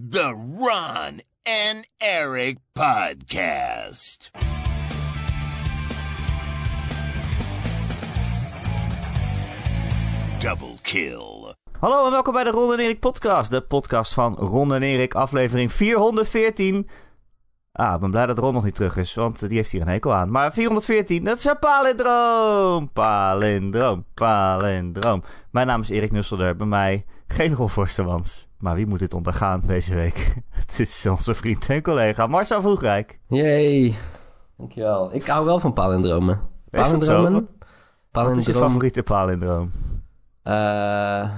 The Ron and Eric Podcast. Double kill. Hallo en welkom bij de Ron en Erik podcast. De podcast van Ron en Erik, aflevering 414. Ah, ik ben blij dat Ron nog niet terug is, want die heeft hier een hekel aan. Maar 414, dat is een palindroom. Palindroom, palindroom. Mijn naam is Erik Nusselder, bij mij geen Ron Forstermans. Maar wie moet dit ondergaan deze week? Het is onze vriend en collega Marcel Vroegrijk. Yay. Dankjewel. Ik hou wel van palindromen. Palindromen? Wat- Wat is je favoriete palindroom? Eh,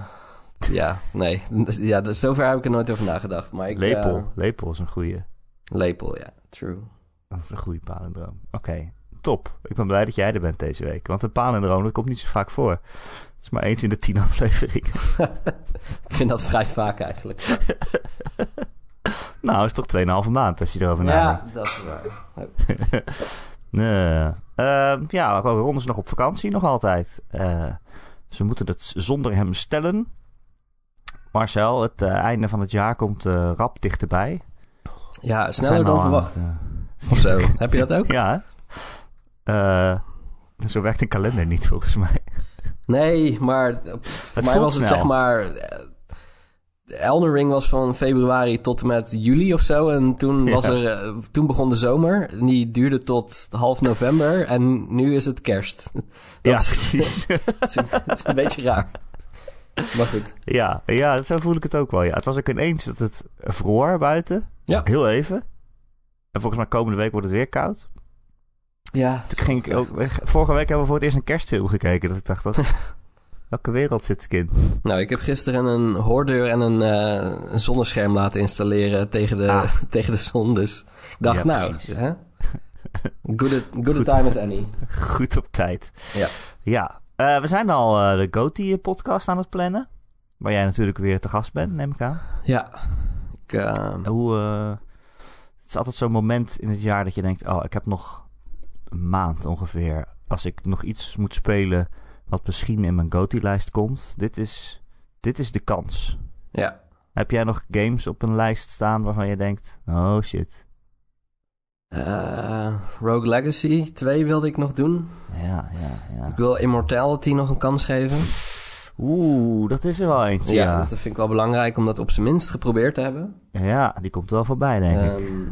ja, nee. Ja, dus zover heb ik er nooit over nagedacht. Maar ik, Lepel. eh, Lepel is een goede. Lepel, ja. True. Dat is een goede palindroom. Oké, top. Ik ben blij dat jij er bent deze week. Want een palindroom, dat komt niet zo vaak voor. Het is maar eens in de tien afleveringen. Ik vind dat vrij vaak eigenlijk. nou, is toch 2,5 maand als je erover ja, nadenkt. dat is waar. Nee. Ehm, ja, Ron is nog op vakantie, nog altijd. Eh, we moeten het zonder hem stellen. Marcel, het eh, einde van het jaar komt eh, rap dichterbij. Ja, sneller dan verwacht. het, eh, Of zo. Heb je dat ook? Ja? Eh, zo werkt een kalender niet, volgens mij. Nee, maar voor mij was het snel. zeg maar... eh, Elden Ring was van februari tot en met juli of zo. En toen, was er, toen begon de zomer. En die duurde tot half november. En nu is het kerst. Dat ja, is- precies. Is, een, is een beetje raar. Maar goed. Ja, ja, zo voel ik het ook wel. Ja. Het was ook ineens dat het vroor buiten. Ja. Heel even. En volgens mij komende week wordt het weer koud. Ja. Toen ging ik ook, vorige week hebben we voor het eerst een kerstfilm gekeken. Dat ik dacht, wat, welke wereld zit ik in? Nou, ik heb gisteren een hoordeur en een, eh, een zonnescherm laten installeren tegen de, Ah. tegen de zon. Dus ik dacht, Ja, nou, hè? Good, good, Goed. a time as any. Goed op tijd. Ja. Ja. Eh, we zijn al eh, de GOTY-podcast aan het plannen. Waar jij natuurlijk weer te gast bent, neem ik aan. Ja. Ik, eh, Hoe, het is altijd zo'n moment in het jaar dat je denkt... Oh, ik heb nog een maand ongeveer. Als ik nog iets moet spelen wat misschien in mijn GOTY-lijst komt. Dit is, dit is de kans. ja. Heb jij nog games op een lijst staan waarvan je denkt... Oh shit. Eh, Rogue Legacy 2 wilde ik nog doen. Ja, ja, ja. Ik wil Immortality nog een kans geven. Oeh, dat is er wel eentje. Ja, Ja, dus dat vind ik wel belangrijk om dat op zijn minst geprobeerd te hebben. ja die komt wel voorbij, denk ik. Ehm,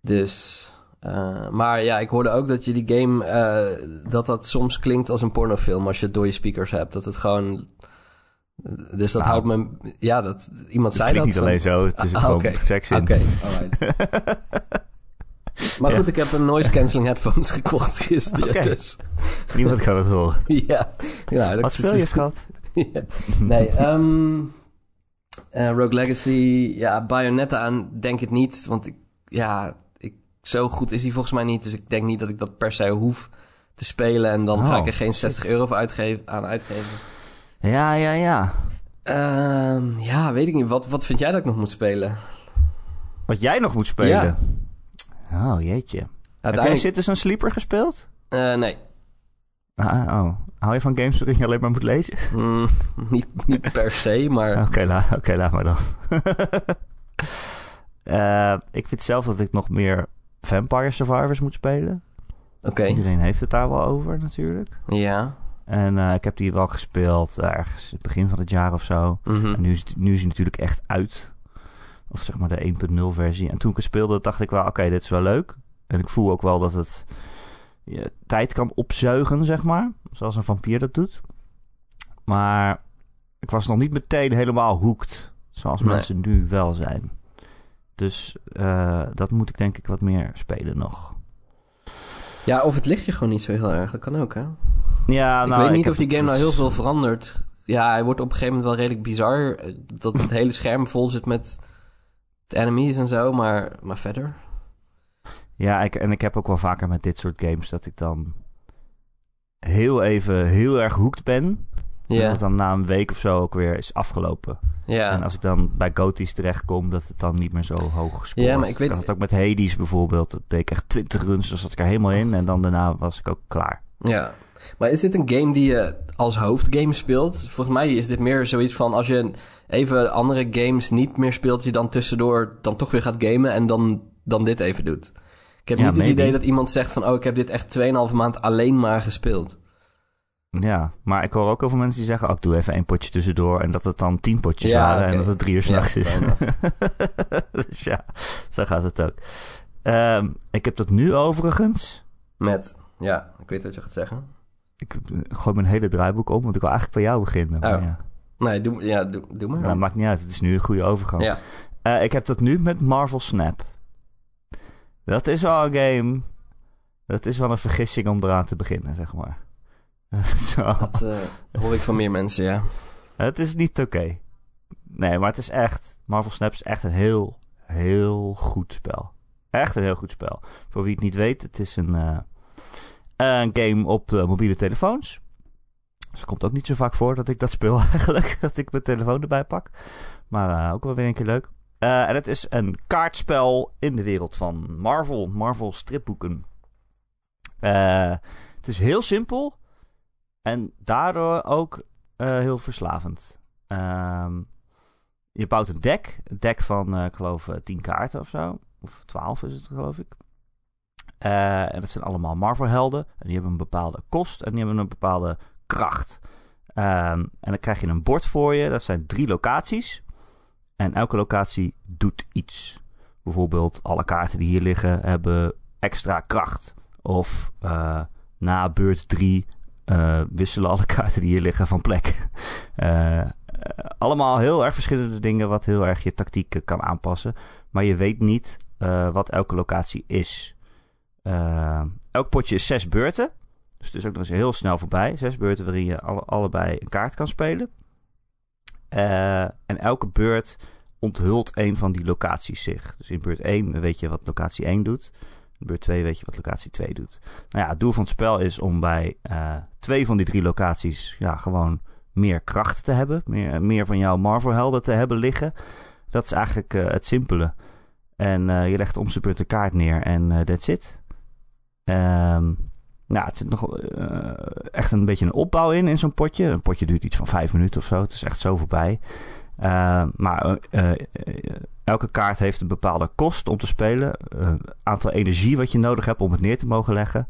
dus. eh, maar ja, ik hoorde ook dat je die game. eh, dat dat soms klinkt als een pornofilm als je het door je speakers hebt. Dat het gewoon. Dus dat Nou, houdt me. Ja, dat, iemand Het zei dat. niet van- alleen zo, het is Ah, gewoon oké. seks in. Oké, alright. Maar Ja. goed, ik heb een noise cancelling headphones gekocht gisteren. Dus Niemand kan het horen. ja. ja dat- Wat speel je, schat? Ja. Nee, ehm eh, Rogue Legacy, ja, Bayonetta aan denk ik niet. Want ik, ja, ik, zo goed is hij volgens mij niet. Dus ik denk niet dat ik dat per se hoef te spelen. En dan ga Oh, ik er geen 60 euro voor uitgeven, aan uitgeven. Ja, ja, ja. Ehm, ja, weet ik niet. Wat, wat vind jij dat ik nog moet spelen? Wat jij nog moet spelen. Oh, jeetje. Heb jij Uiteindelijk... Citizen Sleeper gespeeld? eh, nee, Ah, oh. Hou je van games waarin je alleen maar moet lezen? Mm, niet, niet per se, maar... Oké, la oké, laat maar dan. Eh, ik vind zelf dat ik nog meer Vampire Survivors moet spelen. Oké, Iedereen heeft het daar wel over natuurlijk. ja. En eh, ik heb die wel gespeeld eh, ergens het begin van het jaar of zo. mhm. En nu is, het- nu is hij natuurlijk echt uit. Of zeg maar de 1.0 versie. En toen ik het speelde, dacht ik wel, oké, dit is wel leuk. En ik voel ook wel dat het je tijd kan opzuigen, zeg maar. Zoals een vampier dat doet. Maar ik was nog niet meteen helemaal hooked. Zoals Nee. mensen nu wel zijn. Dus eh, dat moet ik denk ik wat meer spelen nog. Ja, of het ligt je gewoon niet zo heel erg. Dat kan ook, hè? Ja, ik nou, weet niet of die game nou heel veel verandert. Ja, hij wordt op een gegeven moment wel redelijk bizar. eh, Dat het hele scherm vol zit met enemies en zo, maar, maar verder. Ja, ik, en ik heb ook wel vaker met dit soort games dat ik dan heel even heel erg hooked ben. En dat Ja, het dan na een week of zo ook weer is afgelopen. En ja. als ik dan bij Goties terechtkom, dat het dan niet meer zo hoog scoort. Ja, maar ik weet- had het ook met Hades bijvoorbeeld. Dat deed ik echt 20 runs, dus zat ik er helemaal in. En dan daarna was ik ook klaar. Ja, maar is dit een game die je als hoofdgame speelt? Volgens mij is dit meer zoiets van als je even andere games niet meer speelt, je dan tussendoor dan toch weer gaat gamen en dan, dan dit even doet. Ik heb Ja, niet het idee dat iemand zegt van, oh, ik heb dit echt 2,5 maand alleen maar gespeeld. Ja, maar ik hoor ook heel veel mensen die zeggen... Oh, ik doe even één potje tussendoor... en dat het dan tien potjes Ja, waren... en dat het drie uur s'nachts Ja, is. dus ja, zo gaat het ook. Ehm, ik heb dat nu overigens... Met, ja, ik weet wat je gaat zeggen. Ik gooi mijn hele draaiboek om... want ik wil eigenlijk bij jou beginnen. Maar Oh. ja, Nee, doe, ja, doe, doe maar. maar maakt niet uit. Het is nu een goede overgang. ja. Eh, ik heb dat nu met Marvel Snap. Dat is wel een game... Dat is wel een vergissing om eraan te beginnen, zeg maar. Zo. Dat eh, hoor ik van meer mensen, ja. Het is niet oké. Nee, maar het is echt... Marvel Snap is echt een heel, heel goed spel. Echt een heel goed spel. Voor wie het niet weet, het is een, eh, een game op eh, mobiele telefoons. Dus het komt ook niet zo vaak voor dat ik dat speel eigenlijk. Dat ik mijn telefoon erbij pak. Maar eh, ook wel weer een keer leuk. Eh, en het is een kaartspel in de wereld van Marvel. Marvel stripboeken. Eh, het is heel simpel. En daardoor ook eh, heel verslavend. Ehm, je bouwt een deck. Een deck van, eh, ik geloof, eh, 10 kaarten of zo. Of 12 is het, geloof ik. Eh, en dat zijn allemaal Marvel-helden. En die hebben een bepaalde kost en die hebben een bepaalde kracht. Ehm, en dan krijg je een bord voor je. Dat zijn drie locaties. En elke locatie doet iets. Bijvoorbeeld, alle kaarten die hier liggen hebben extra kracht. Of eh, na beurt 3 eh, wisselen alle kaarten die hier liggen van plek. Allemaal heel erg verschillende dingen wat heel erg je tactiek kan aanpassen. Maar je weet niet wat elke locatie is. Eh, elk potje is zes beurten. Dus het is ook nog eens heel snel voorbij. Zes beurten waarin je alle, allebei een kaart kan spelen. Eh, en elke beurt onthult een van die locaties zich. Dus in beurt 1 weet je wat locatie 1 doet. In beurt 2 weet je wat locatie 2 doet. Nou ja, het doel van het spel is om bij eh, twee van die drie locaties ja, gewoon meer kracht te hebben. Meer, meer van jouw Marvel-helden te hebben liggen. Dat is eigenlijk het simpele. En je legt om zijn beurt een kaart neer en that's it. Ehm, nou, het zit nog eh, echt een beetje een opbouw in, in zo'n potje. Een potje duurt iets van vijf minuten of zo. Het is echt zo voorbij. Uh, maar uh, elke kaart heeft een bepaalde kost om te spelen. Een aantal energie wat je nodig hebt om het neer te mogen leggen.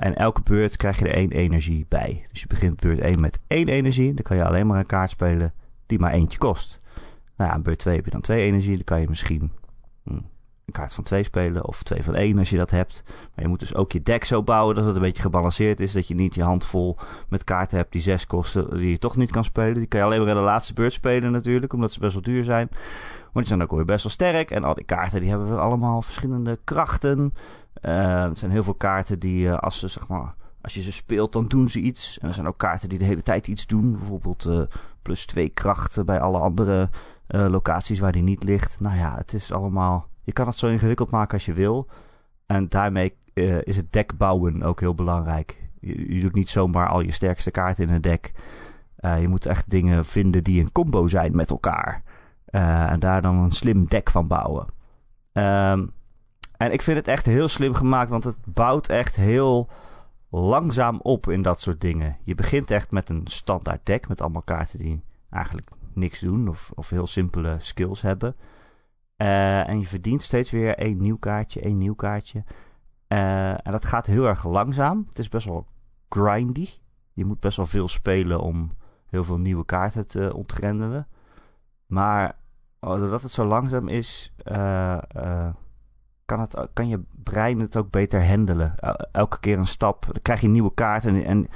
En elke beurt krijg je er één energie bij. Dus je begint beurt 1 met één energie. Dan kan je alleen maar een kaart spelen die maar eentje kost. Nou ja, beurt 2 heb je dan twee energie. Dan kan je misschien een kaart van twee spelen. Of twee van één als je dat hebt. Maar je moet dus ook je deck zo bouwen dat het een beetje gebalanceerd is. Dat je niet je hand vol met kaarten hebt die zes kosten. Die je toch niet kan spelen. Die kan je alleen maar in de laatste beurt spelen natuurlijk. Omdat ze best wel duur zijn. Maar die zijn ook weer best wel sterk. En al die kaarten die hebben weer allemaal verschillende krachten. Uh, er zijn heel veel kaarten die uh, als ze zeg maar... Als je ze speelt, dan doen ze iets. En er zijn ook kaarten die de hele tijd iets doen. Bijvoorbeeld uh, plus twee krachten bij alle andere locaties waar die niet ligt. Nou ja, het is allemaal... Je kan het zo ingewikkeld maken als je wil. En daarmee uh, is het deck bouwen ook heel belangrijk. Je, doet niet zomaar al je sterkste kaarten in een deck. Uh, je moet echt dingen vinden die een combo zijn met elkaar. Uh, en daar dan een slim deck van bouwen. Um, en ik vind het echt heel slim gemaakt, want het bouwt echt heel langzaam op in dat soort dingen. Je begint echt met een standaard deck met allemaal kaarten die eigenlijk niks doen of, of heel simpele skills hebben. Uh, en je verdient steeds weer één nieuw kaartje, één nieuw kaartje. Uh, en dat gaat heel erg langzaam. Het is best wel grindy. Je moet best wel veel spelen om heel veel nieuwe kaarten te ontgrendelen. Maar doordat het zo langzaam is, uh, kan, het, kan je brein het ook beter handelen. Elke keer een stap, dan krijg je een nieuwe kaart en, en,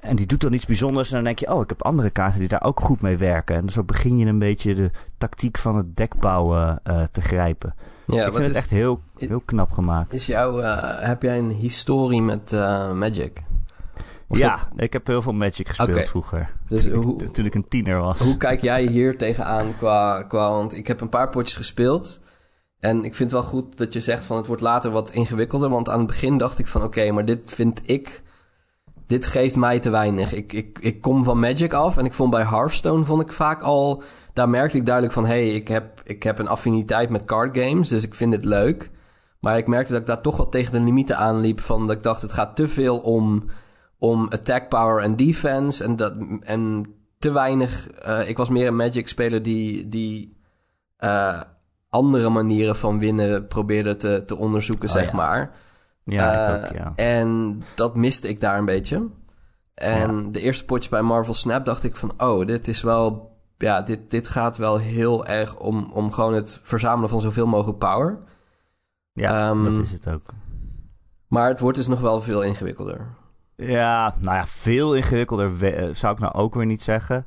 en die doet dan iets bijzonders. En dan denk je, oh, ik heb andere kaarten die daar ook goed mee werken. En zo begin je een beetje de tactiek van het dekbouwen uh, te grijpen. Ja, ik vind het is, echt heel, heel knap gemaakt. Is jouw, uh, heb jij een historie met uh, Magic? Of ja, dat... ik heb heel veel Magic gespeeld okay. vroeger. Dus toen, hoe, ik, toen ik een tiener was. Hoe kijk jij hier tegenaan qua, qua... Want ik heb een paar potjes gespeeld... En ik vind het wel goed dat je zegt van het wordt later wat ingewikkelder. Want aan het begin dacht ik van oké, okay, maar dit vind ik... Dit geeft mij te weinig. Ik, ik, ik kom van Magic af en ik vond bij Hearthstone vond ik vaak al... Daar merkte ik duidelijk van hé, hey, ik, heb, ik heb een affiniteit met card games. Dus ik vind dit leuk. Maar ik merkte dat ik daar toch wel tegen de limieten aanliep. Van dat ik dacht, het gaat te veel om, om attack power en defense. En, dat, en te weinig. eh, ik was meer een Magic speler die, die eh, andere manieren van winnen probeerde te, te onderzoeken, Oh, zeg ja. maar. Ja, Eh, ook, ja. En dat miste ik daar een beetje. En de eerste potje bij Marvel Snap dacht ik van... oh, dit is wel... Ja, dit, dit gaat wel heel erg om, om gewoon het verzamelen van zoveel mogelijk power. Ja, ehm, dat is het ook. Maar het wordt dus nog wel veel ingewikkelder. Ja, nou ja, veel ingewikkelder we- eh, zou ik nou ook weer niet zeggen.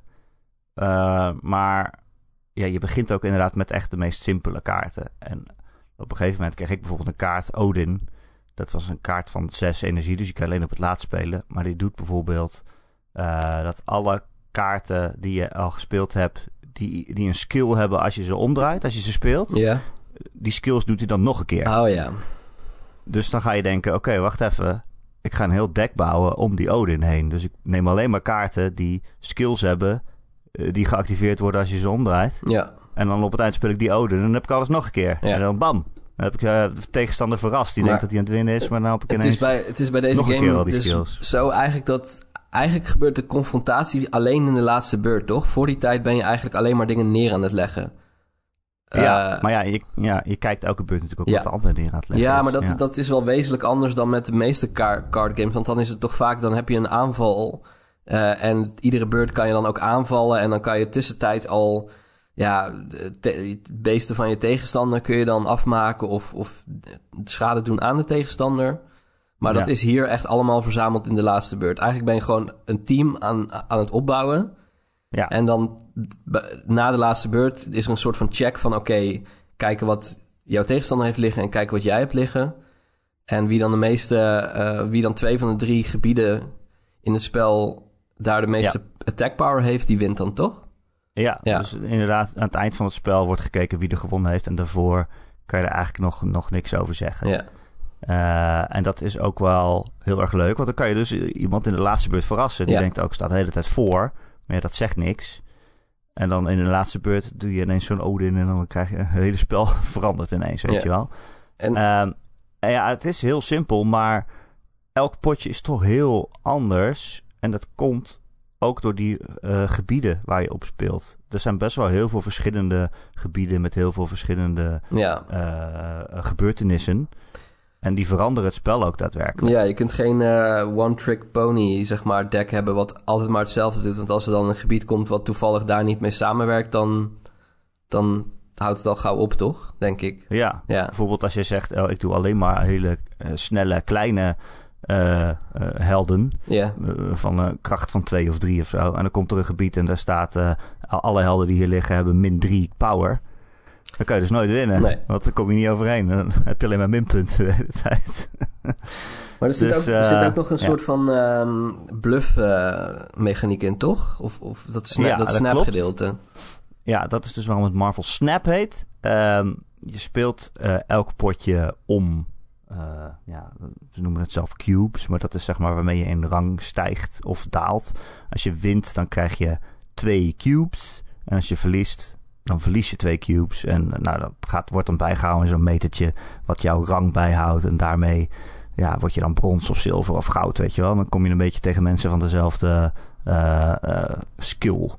Eh, maar ja, je begint ook inderdaad met echt de meest simpele kaarten. En op een gegeven moment kreeg ik bijvoorbeeld een kaart Odin. Dat was een kaart van 6 energie, dus je kan alleen op het laat spelen. Maar die doet bijvoorbeeld eh, dat alle kaarten die je al gespeeld hebt, die, die een skill hebben als je ze omdraait, als je ze speelt. Ja? Die skills doet hij dan nog een keer. Oh ja. Dus dan ga je denken, oké, wacht even. Ik ga een heel deck bouwen om die Odin heen. Dus ik neem alleen maar kaarten die skills hebben... eh, die geactiveerd worden als je ze omdraait. Ja. En dan op het eind speel ik die Odin en dan heb ik alles nog een keer. Ja. En dan bam. Dan heb ik eh, de tegenstander verrast. Die Maar denkt dat hij aan het winnen is, maar dan heb ik Het ineens... is, bij, het is bij deze game keer al die dus skills. zo eigenlijk dat... Eigenlijk gebeurt de confrontatie alleen in de laatste beurt, toch? Voor die tijd ben je eigenlijk alleen maar dingen neer aan het leggen. ja, Eh, maar ja je, ja, je kijkt elke beurt natuurlijk ook Ja. wat de andere dingen aan het leggen Ja, is. maar dat, dat is wel wezenlijk anders dan met de meeste car- card games. Want dan is het toch vaak, dan heb je een aanval. eh, en iedere beurt kan je dan ook aanvallen. En dan kan je tussentijds al ja, te- beesten van je tegenstander kun je dan afmaken. Of, of schade doen aan de tegenstander. Maar dat is hier echt allemaal verzameld in de laatste beurt. Eigenlijk ben je gewoon een team aan, aan het opbouwen. Ja. En dan na de laatste beurt is er een soort van check van... oké, kijken wat jouw tegenstander heeft liggen... en kijken wat jij hebt liggen. En wie dan de meeste... eh, wie dan twee van de drie gebieden in het spel... daar de meeste attack power heeft, die wint dan toch? Ja, Ja. dus inderdaad, aan het eind van het spel wordt gekeken wie er gewonnen heeft. En daarvoor kan je er eigenlijk nog, nog niks over zeggen. Ja, Eh, en dat is ook wel heel erg leuk. Want dan kan je dus iemand in de laatste beurt verrassen. Die Ja. denkt ook, staat de hele tijd voor. Maar ja, dat zegt niks. En dan in de laatste beurt doe je ineens zo'n Odin. En dan krijg je het hele spel veranderd ineens, weet je wel. en Ehm, en ja, het is heel simpel. Maar elk potje is toch heel anders. En dat komt ook door die eh, gebieden waar je op speelt. Er zijn best wel heel veel verschillende gebieden... met heel veel verschillende ja. eh, gebeurtenissen. En die veranderen het spel ook daadwerkelijk. ja, je kunt geen eh, one-trick pony, zeg maar, deck hebben... wat altijd maar hetzelfde doet. Want als er dan een gebied komt wat toevallig daar niet mee samenwerkt... dan, dan houdt het al gauw op, toch? Denk ik. Ja, Ja, bijvoorbeeld als je zegt... Oh, ik doe alleen maar hele snelle, kleine eh, eh, helden... eh, van een kracht van twee of drie of zo. En dan komt er een gebied en daar staat... alle helden die hier liggen hebben min drie power... Dan kan je dus nooit winnen. Nee. Want dan kom je niet overheen. Dan heb je alleen maar minpunten de hele tijd. Maar er zit, Dus, ook, er zit ook nog een ja. soort van ehm bluff-mechaniek in, toch? Of, of dat, sna Ja, dat dat snap-gedeelte. Ja, dat is dus waarom het Marvel Snap heet. Ehm, je speelt elk potje om, eh, ja, ze noemen het zelf cubes, maar dat is zeg maar waarmee je in rang stijgt of daalt. Als je wint, dan krijg je twee cubes. En als je verliest, dan verlies je twee cubes. En eh, nou, dat gaat, wordt dan bijgehouden in zo'n metertje wat jouw rang bijhoudt. En daarmee ja, word je dan brons of zilver of goud, weet je wel. Dan kom je een beetje tegen mensen van dezelfde eh, skill.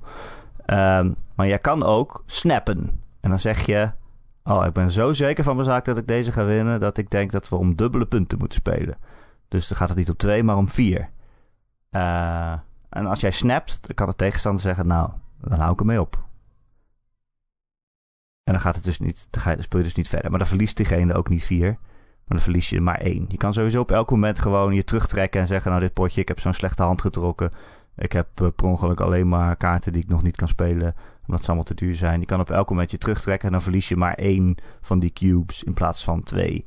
Ehm, maar jij kan ook snappen. En dan zeg je... Oh, ik ben zo zeker van mijn zaak dat ik deze ga winnen... dat ik denk dat we om dubbele punten moeten spelen. Dus dan gaat het niet om twee, maar om vier. Eh, en als jij snapt, dan kan de tegenstander zeggen... Nou, dan hou ik ermee op. En dan gaat het dus niet... Dan, ga je, dan speel je dus niet verder. Maar dan verliest diegene ook niet vier... Maar dan verlies je maar één. Je kan sowieso op elk moment gewoon je terugtrekken en zeggen... nou, dit potje, ik heb zo'n slechte hand getrokken. Ik heb eh, per ongeluk alleen maar kaarten die ik nog niet kan spelen... omdat ze allemaal te duur zijn. Je kan op elk moment je terugtrekken... en dan verlies je maar één van die cubes in plaats van twee.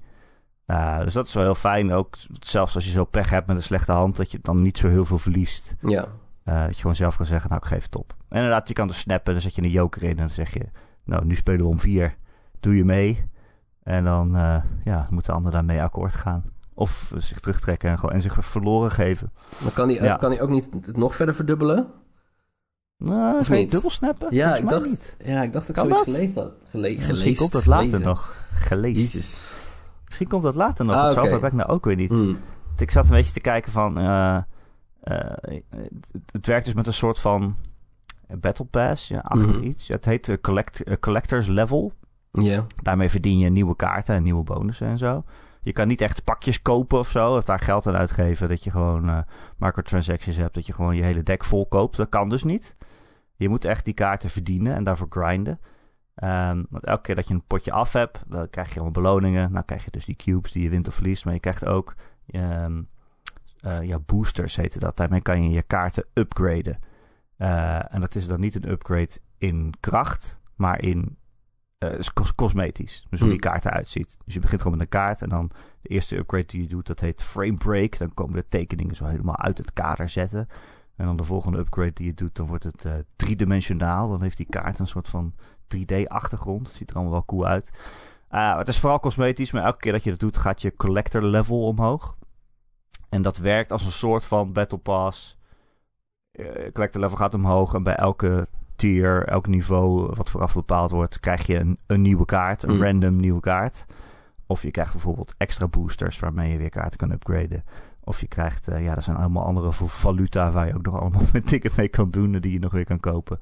Eh, dus dat is wel heel fijn. Ook zelfs als je zo pech hebt met een slechte hand... dat je dan niet zo heel veel verliest. Ja, Eh, dat je gewoon zelf kan zeggen, nou, ik geef het op. En inderdaad, je kan dus snappen. Dan zet je een joker in en dan zeg je... nou, nu spelen we om vier. Doe je mee... En dan eh, ja, moet de ander daarmee akkoord gaan. Of zich terugtrekken en, gewoon, en zich verloren geven. maar kan die, Ja. kan die ook niet het nog verder verdubbelen? Nou, Of niet? dubbel snappen? Ja, ik dacht, niet. ja, ik dacht dat ik Kan zoiets dat? gelezen had. Gele Misschien gelezen. komt dat later gelezen. nog. Gelezen. Jezus. Misschien komt dat later nog. Ah, zover ben ik nou ook weer niet. Hmm. Ik zat een beetje te kijken van... eh, eh, het, het werkt dus met een soort van Battle Pass, ja, achter Mhm. iets. Het heet eh, collect, eh, Collectors Level. Ja. Daarmee verdien je nieuwe kaarten en nieuwe bonussen en zo. Je kan niet echt pakjes kopen of zo, of daar geld aan uitgeven. Dat je gewoon eh, microtransactions hebt, dat je gewoon je hele deck vol koopt. Dat kan dus niet. Je moet echt die kaarten verdienen en daarvoor grinden. Ehm, want elke keer dat je een potje af hebt, dan krijg je allemaal beloningen. Nou krijg je dus die cubes die je wint of verliest. Maar je krijgt ook ehm, eh, ja, boosters, heette dat. Daarmee kan je je kaarten upgraden. Eh, en dat is dan niet een upgrade in kracht, maar in is cos- cosmetisch. Dus hoe die Hmm. kaart eruit ziet. Dus je begint gewoon met een kaart en dan de eerste upgrade die je doet, dat heet frame break. Dan komen de tekeningen zo helemaal uit het kader zetten. En dan de volgende upgrade die je doet, dan wordt het eh, driedimensionaal. Dan heeft die kaart een soort van 3D-achtergrond. Het ziet er allemaal wel cool uit. Ah, het is vooral cosmetisch, maar elke keer dat je dat doet, gaat je collector level omhoog. En dat werkt als een soort van Battle Pass. Eh, collector level gaat omhoog en bij elke tier, elk niveau wat vooraf bepaald wordt, krijg je een, een nieuwe kaart, een Mm. random nieuwe kaart. Of je krijgt bijvoorbeeld extra boosters waarmee je weer kaarten kan upgraden. Of je krijgt, eh, ja, er zijn allemaal andere voor valuta waar je ook nog allemaal met dingen mee kan doen en die je nog weer kan kopen.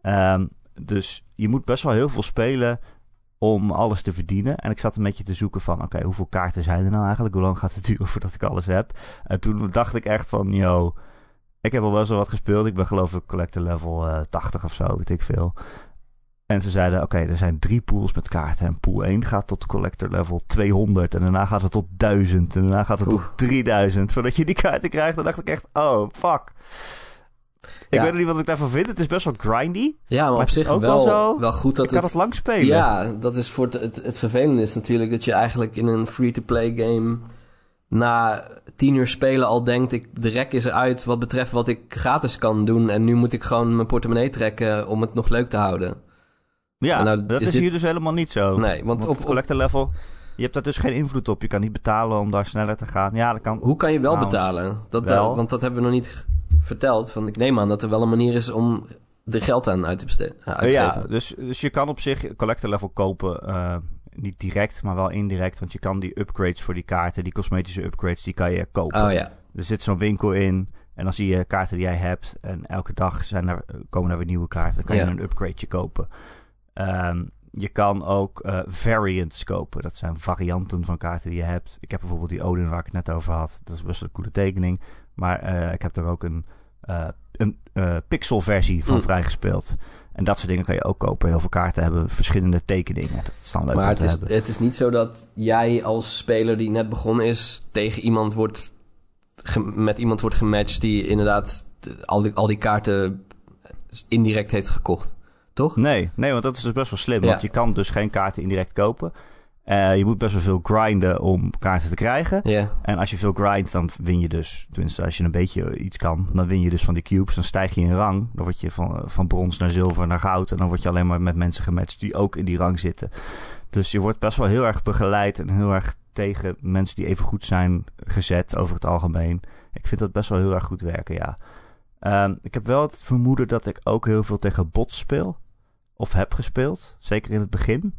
Ehm, dus je moet best wel heel veel spelen om alles te verdienen. En ik zat een beetje te zoeken van, oké, hoeveel kaarten zijn er nou eigenlijk? Hoe lang gaat het duren voordat ik alles heb? En toen dacht ik echt van, yo, ik heb al wel zo wat gespeeld. Ik ben geloof ik collector level eh, 80 of zo, weet ik veel. En ze zeiden, oké, er zijn drie pools met kaarten. En pool 1 gaat tot collector level 200. En daarna gaat het tot 1000. En daarna gaat het Oeh. tot 3000. Voordat je die kaarten krijgt, dan dacht ik echt, oh, fuck. Ik Ja. weet niet wat ik daarvan vind. Het is best wel grindy. Ja, maar, Maar op zich ook wel, wel wel, zo- goed dat ik kan het... het lang spelen. Ja, dat is voor het, het, het vervelende is natuurlijk dat je eigenlijk in een free-to-play game na tien uur spelen al denkt, ik, de rek is eruit wat betreft wat ik gratis kan doen. En nu moet ik gewoon mijn portemonnee trekken om het nog leuk te houden. Ja, Nou, dat is is, dit- hier dus helemaal niet zo. Nee, want Want op, het op, collector level, je hebt daar dus geen invloed op. Je kan niet betalen om daar sneller te gaan. Ja, dat kan. hoe kan je wel Trouwens, betalen? Dat, wel. eh, want dat hebben we nog niet verteld. Van, ik neem aan dat er wel een manier is om er geld aan uit te, beste- uh, uitgeven. ja, dus, dus je kan op zich collector level kopen. eh, niet direct, maar wel indirect. Want je kan die upgrades voor die kaarten, die cosmetische upgrades, die kan je kopen. Oh ja, Er zit zo'n winkel in. En dan zie je kaarten die jij hebt. En elke dag zijn er, komen er weer nieuwe kaarten. Dan kan Ja. je een upgradeje kopen. Ehm, je kan ook eh, variants kopen. Dat zijn varianten van kaarten die je hebt. Ik heb bijvoorbeeld die Odin waar ik het net over had. Dat is best een coole tekening. Maar eh, ik heb er ook een, eh een eh, pixelversie van Mm. vrijgespeeld. En dat soort dingen kan je ook kopen. Heel veel kaarten hebben verschillende tekeningen. Dat is dan leuk maar het is, hebben. het is niet zo dat jij als speler die net begonnen is... tegen iemand wordt... met iemand wordt gematcht die inderdaad al die, al die kaarten indirect heeft gekocht. Toch? Nee, nee, want dat is dus best wel slim. Ja. Want je kan dus geen kaarten indirect kopen. Eh, je moet best wel veel grinden om kaarten te krijgen. En als je veel grindt, dan win je dus. Tenminste, als je een beetje iets kan, dan win je dus van die cubes. Dan stijg je in rang. Dan word je van, van brons naar zilver naar goud. En dan word je alleen maar met mensen gematcht die ook in die rang zitten. Dus je wordt best wel heel erg begeleid en heel erg tegen mensen die even goed zijn gezet over het algemeen. Ik vind dat best wel heel erg goed werken, ja. Ehm, ik heb wel het vermoeden dat ik ook heel veel tegen bots speel. Of heb gespeeld. Zeker in het begin.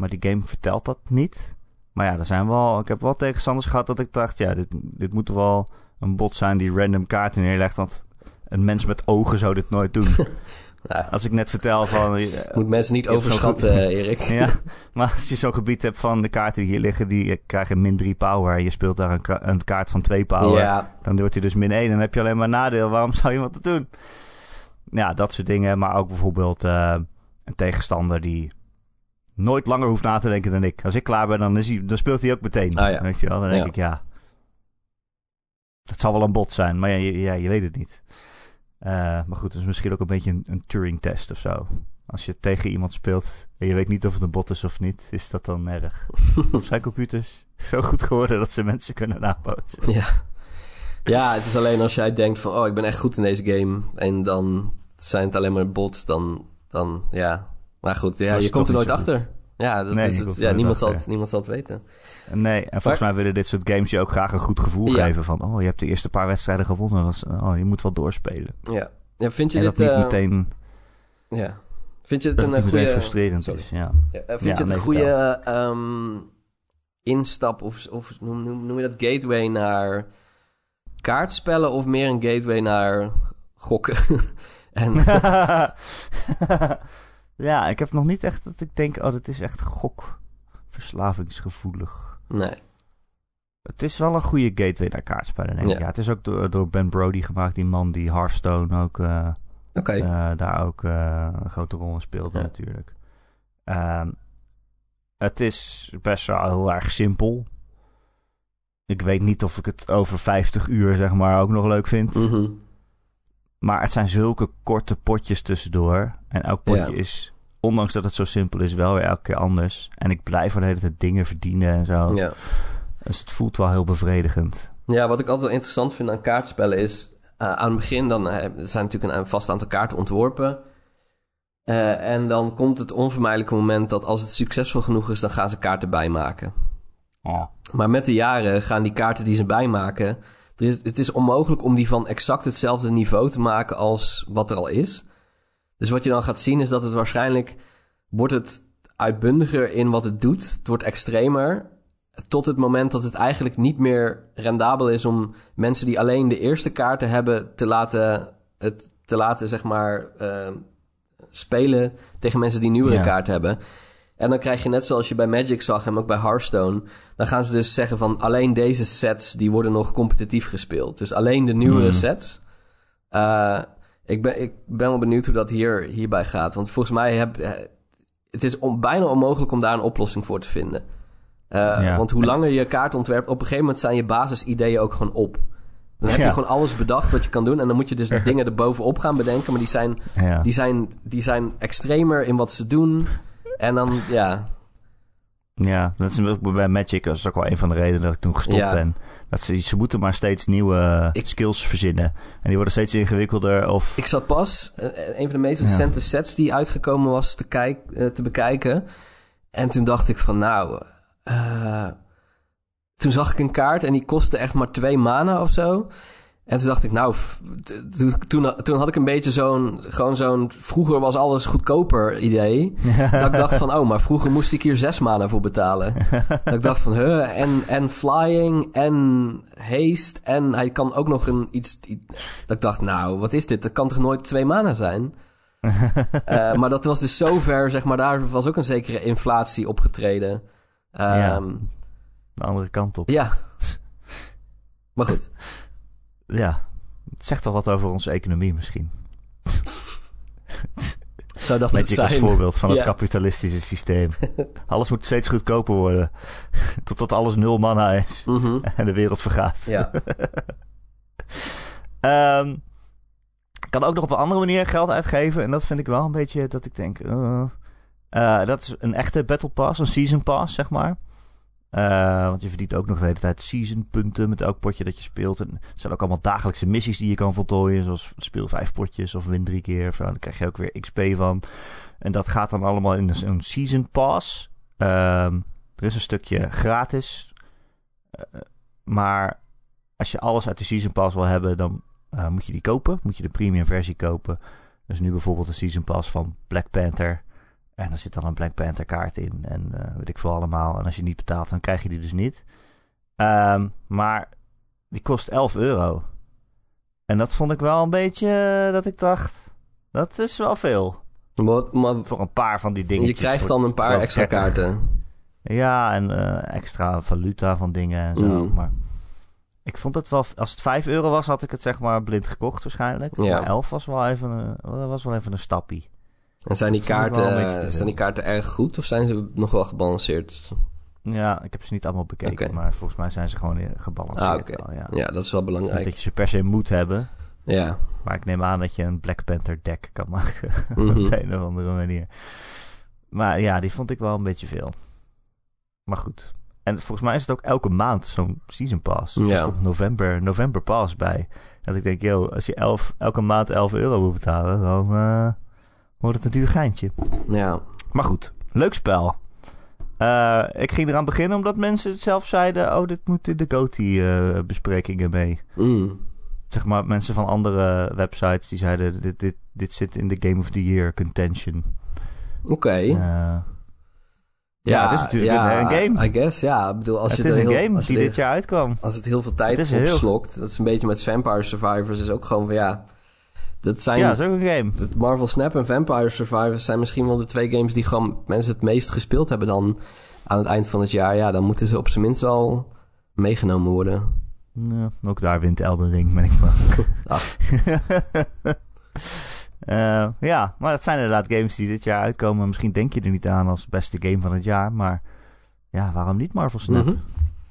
Maar die game vertelt dat niet. Maar ja, er zijn wel, ik heb wel tegenstanders gehad dat ik dacht... Ja, dit, dit moet wel een bot zijn die random kaarten neerlegt. Want een mens met ogen zou dit nooit doen. Ja. Als ik net vertel van... eh, Moet mensen niet overschatten, eh, Erik. ja, maar als je zo'n gebied hebt van de kaarten die hier liggen... die eh, krijgen min 3 power... en je speelt daar een, ka- een kaart van 2 power... Ja, dan wordt hij dus min 1. Dan heb je alleen maar nadeel. Waarom zou je wat te doen? Ja, dat soort dingen. Maar ook bijvoorbeeld eh, een tegenstander die nooit langer hoeft na te denken dan ik. Als ik klaar ben, dan, is hij, dan speelt hij ook meteen. Ah, ja. Weet je wel? Dan denk Ja. ik, ja... Dat zal wel een bot zijn, maar ja, je, ja, je weet het niet. Eh, maar goed, het is misschien ook een beetje een, een Turing-test of zo. Als je tegen iemand speelt en je weet niet of het een bot is of niet, is dat dan erg. of zijn computers zo goed geworden dat ze mensen kunnen nabootsen? ja. ja, het is alleen als jij denkt van... oh, ik ben echt goed in deze game... en dan zijn het alleen maar bots, dan... dan ja. Maar goed, ja, je komt er nooit achter. Ja, dat Nee, is het. Ja, niemand, zal het, niemand zal het weten. Nee, en volgens mij willen dit soort games je ook graag een goed gevoel Ja. geven. Van, oh, je hebt de eerste paar wedstrijden gewonnen. Dat is, oh, je moet wel doorspelen. Ja. ja vind je en dit... dat niet eh, meteen, Ja. Vind je het een meteen goede... frustrerend sorry. is. Ja. Ja, eh, vind je het nee, een goede ehm, instap of, of noem, noem, noem je dat gateway naar kaartspellen of meer een gateway naar gokken? en, ja, ik heb nog niet echt dat ik denk, oh, dat is echt gokverslavingsgevoelig. nee. Het is wel een goede gateway naar kaartspellen, denk ik. Ja. Ja, het is ook door, door Ben Brody gemaakt, die man die Hearthstone ook, eh, eh, daar ook eh, een grote rol in speelde Ja. natuurlijk. Ehm, het is best wel heel erg simpel. Ik weet niet of ik het over 50 uur, zeg maar, ook nog leuk vind. Mhm. Maar het zijn zulke korte potjes tussendoor. En elk potje Ja. is, ondanks dat het zo simpel is, wel weer elke keer anders. En ik blijf de hele tijd dingen verdienen en zo. Ja. Dus het voelt wel heel bevredigend. Ja, wat ik altijd wel interessant vind aan kaartspellen is... eh, aan het begin dan eh, er zijn natuurlijk een, vast aantal kaarten ontworpen. Eh, en dan komt het onvermijdelijke moment dat als het succesvol genoeg is... dan gaan ze kaarten bijmaken. Oh. Maar met de jaren gaan die kaarten die ze bijmaken... Is, het is onmogelijk om die van exact hetzelfde niveau te maken als wat er al is. Dus wat je dan gaat zien is dat het waarschijnlijk... wordt het uitbundiger in wat het doet. Het wordt extremer. Tot het moment dat het eigenlijk niet meer rendabel is om mensen die alleen de eerste kaarten hebben te laten, het, te laten zeg maar, eh, spelen tegen mensen die nieuwere Ja. kaarten hebben. En dan krijg je net zoals je bij Magic zag en ook bij Hearthstone. Dan gaan ze dus zeggen van alleen deze sets die worden nog competitief gespeeld. Dus alleen de nieuwere Hmm. sets. Eh, ik, ben, ik ben wel benieuwd hoe dat hier, hierbij gaat. Want volgens mij heb, eh, het is on- bijna onmogelijk om daar een oplossing voor te vinden. Eh, Ja. Want hoe langer je kaart ontwerpt, op een gegeven moment zijn je basisideeën ook gewoon op. Dan heb Ja. je gewoon alles bedacht wat je kan doen. En dan moet je dus dingen erbovenop gaan bedenken. Maar die zijn, Ja. die zijn, die zijn extremer in wat ze doen. En dan, ja, ja, dat is bij Magic. Dat is ook wel een van de redenen dat ik toen gestopt Ja. ben. Dat ze, ze moeten maar steeds nieuwe Ik- skills verzinnen. En die worden steeds ingewikkelder. Of, Ik zat pas eh, een van de meest Ja. recente sets die uitgekomen was te, kijk, eh, te bekijken. En toen dacht ik van nou... eh, toen zag ik een kaart en die kostte echt maar twee mana of zo. En toen dacht ik nou... toen, toen, toen had ik een beetje zo'n... Gewoon zo'n... Vroeger was alles goedkoper idee. dat ik dacht van... Oh, maar vroeger moest ik hier zes mana voor betalen. dat ik dacht van... Huh, en, en flying en haste. En hij kan ook nog een iets... Dat ik dacht, nou, wat is dit? Dat kan toch nooit twee mana zijn? Eh, maar dat was dus zover, zeg maar, daar was ook een zekere inflatie opgetreden. Ja. Ehm, de andere kant op. ja. Maar goed. Ja, het zegt toch wat over onze economie misschien. Zo dacht het Magic als voorbeeld van het kapitalistische systeem. alles moet steeds goedkoper worden. Totdat alles nul mana is Mhm. en de wereld vergaat. Ja. Ik kan ook nog op een andere manier geld uitgeven. En dat vind ik wel een beetje dat ik denk... eh, eh, dat is een echte battle pass, een season pass, zeg maar. Eh, want je verdient ook nog de hele tijd season punten met elk potje dat je speelt. En er zijn ook allemaal dagelijkse missies die je kan voltooien. Zoals speel vijf potjes of win drie keer. Dan krijg je ook weer XP van. En dat gaat dan allemaal in zo'n season pass. Ehm, er is een stukje gratis. Eh, maar als je alles uit de season pass wil hebben, dan eh, moet je die kopen. Moet je de premium versie kopen. Dus nu bijvoorbeeld een season pass van Black Panther. En er zit dan een Black Panther kaart in. En eh, weet ik veel allemaal. En als je niet betaalt, dan krijg je die dus niet. Ehm, maar die kost 11 euro. En dat vond ik wel een beetje eh, dat ik dacht... Dat is wel veel. Maar, maar Voor een paar van die dingen. je krijgt dan een paar extra kaarten. Ja, en eh, extra valuta van dingen en zo. Mm. Maar ik vond het wel... Als het 5 euro was, had ik het zeg maar blind gekocht waarschijnlijk. Ja. Maar 11 was wel even een, was wel even een stappie. En zijn die, kaarten, zijn die kaarten erg goed of zijn ze nog wel gebalanceerd? Ja, ik heb ze niet allemaal bekeken. Maar volgens mij zijn ze gewoon gebalanceerd Ah, wel, ja. Ja, dat is wel niet belangrijk. dat je ze per se moet hebben. Ja. Maar ik neem aan dat je een Black Panther deck kan maken. Mhm. Op de een of andere manier. Maar ja, die vond ik wel een beetje veel. Maar goed. En volgens mij is het ook elke maand zo'n season pass. Ja. Er stond november, november pass bij. Dat ik denk, yo, als je elf, elke maand 11 euro moet betalen, dan eh, wordt het een duur geintje. Ja. Maar goed, leuk spel. Eh, ik ging eraan beginnen omdat mensen het zelf zeiden... oh, dit moet in de GOTY-besprekingen mee. Mm. Zeg maar, mensen van andere websites die zeiden... dit, dit, dit zit in de Game of the Year contention. Oké. Eh, Ja, het is natuurlijk een- een game. I guess, ja. Ik bedoel, als het je is een heel, game als je die dit jaar uitkwam. Als het heel veel tijd is heel- opslokt, dat is een beetje met Vampire Survivors, is ook gewoon van ja. Dat zijn Ja, dat is ook een game. Marvel Snap en Vampire Survivors zijn misschien wel de twee games die gewoon mensen het meest gespeeld hebben dan aan het eind van het jaar. Ja, dan moeten ze op zijn minst wel meegenomen worden. Ja, ook daar wint Elden Ring, ben ik bang. Ach. Eh, ja, maar het zijn inderdaad games die dit jaar uitkomen. Misschien denk je er niet aan als beste game van het jaar. Maar ja, waarom niet Marvel Snap? Mhm.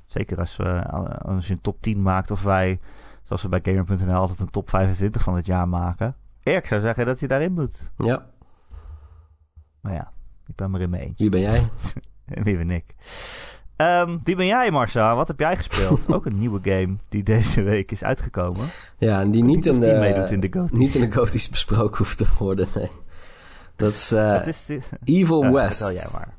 Zeker als, we, als je een top 10 maakt of wij, zoals we bij Gamer.nl altijd een top 25 van het jaar maken. Erik zou zeggen dat hij daarin moet. Ja, Maar ja, ik ben er in mee eens. wie ben jij? En wie ben ik? Ehm, wie ben jij, Marcel? Wat heb jij gespeeld? Ook een nieuwe game die deze week is uitgekomen. Ja, en die niet, of in die de, in niet in de Goties besproken hoeft te worden, nee. Dat is eh, is Evil Ja, West. vertel jij maar.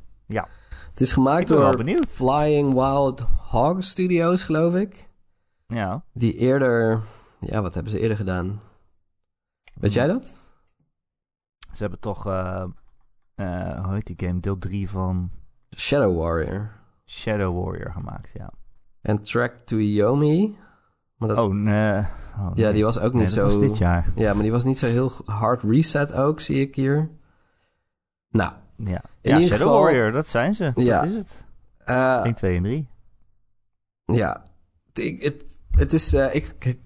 Het is gemaakt Ik ben wel door benieuwd. Flying Wild Hog Studios, geloof ik. Ja. Die eerder... Ja, wat hebben ze eerder gedaan? Weet jij dat? Ze hebben toch, eh, eh, hoe heet die game? Deel 3 van Shadow Warrior. Shadow Warrior gemaakt, ja. En Track to Yomi. Maar dat, Oh, nee. Oh, ja, nee. die was ook Nee, niet dat zo... was dit jaar. Ja, maar die was niet zo heel hard reset ook, zie ik hier. Nou, Ja, In ja ieder Shadow geval- Warrior, dat zijn ze. Ja. Dat is het. eh, 1, 2 en 3. ja. Ik, het, het is... eh, ik, ik,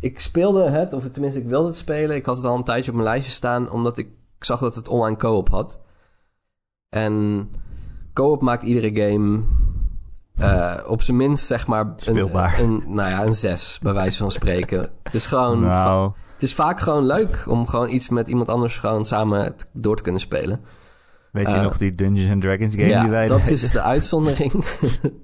ik speelde het, of tenminste ik wilde het spelen. Ik had het al een tijdje op mijn lijstje staan, omdat ik zag dat het online co-op had. En co-op maakt iedere game eh, op zijn minst, zeg maar... Een, Speelbaar. Een, nou ja, een zes, bij wijze van spreken. Het is gewoon... Nou, Het is vaak gewoon leuk om gewoon iets met iemand anders gewoon samen door te kunnen spelen. weet je eh, nog die Dungeons and Dragons game ja, die wij dat deden? is de uitzondering.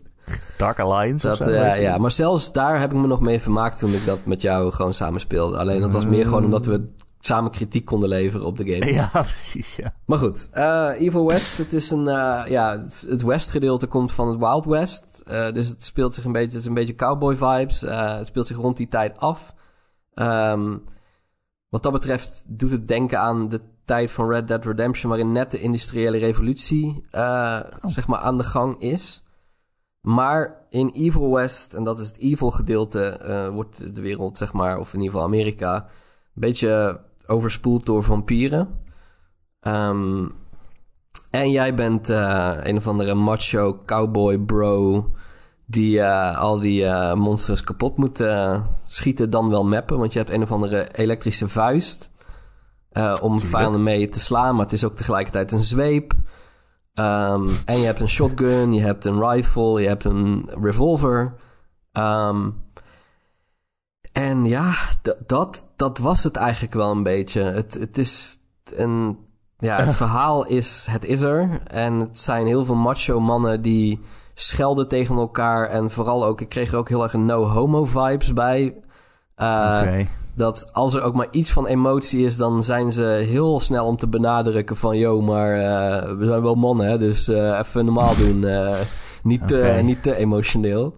Dark Alliance of dat, zo? eh, ja, maar zelfs daar heb ik me nog mee vermaakt toen ik dat met jou gewoon samen speelde. Alleen dat was meer gewoon omdat we samen kritiek konden leveren op de game. Ja, precies, ja. Maar goed, eh, Evil West, het is een, eh, ja, het West gedeelte komt van het Wild West. Dus het speelt zich een beetje, het is een beetje cowboy vibes. Eh, het speelt zich rond die tijd af. Ehm, wat dat betreft doet het denken aan de tijd van Red Dead Redemption, waarin net de industriële revolutie, eh, zeg maar, aan de gang is. Maar in Evil West, en dat is het evil gedeelte, eh, wordt de wereld, zeg maar, of in ieder geval Amerika, een beetje overspoeld door vampieren. Ehm, en jij bent eh, een of andere macho cowboy bro die eh, al die monsters kapot moet schieten, dan wel mappen. Want je hebt een of andere elektrische vuist om vijanden mee te slaan, maar het is ook tegelijkertijd een zweep. Ehm, en je hebt een shotgun, je hebt een rifle, je hebt een revolver. Ehm, en ja, dat, dat was het eigenlijk wel een beetje. Het, het is een. Ja, het verhaal is. Het is er. En het zijn heel veel macho mannen die schelden tegen elkaar. En vooral ook. Ik kreeg er ook heel erg een no-homo vibes bij. Oké. Dat als er ook maar iets van emotie is, dan zijn ze heel snel om te benadrukken van... Yo, maar eh, we zijn wel mannen, hè, dus eh, even normaal doen. eh, niet, te, niet te emotioneel.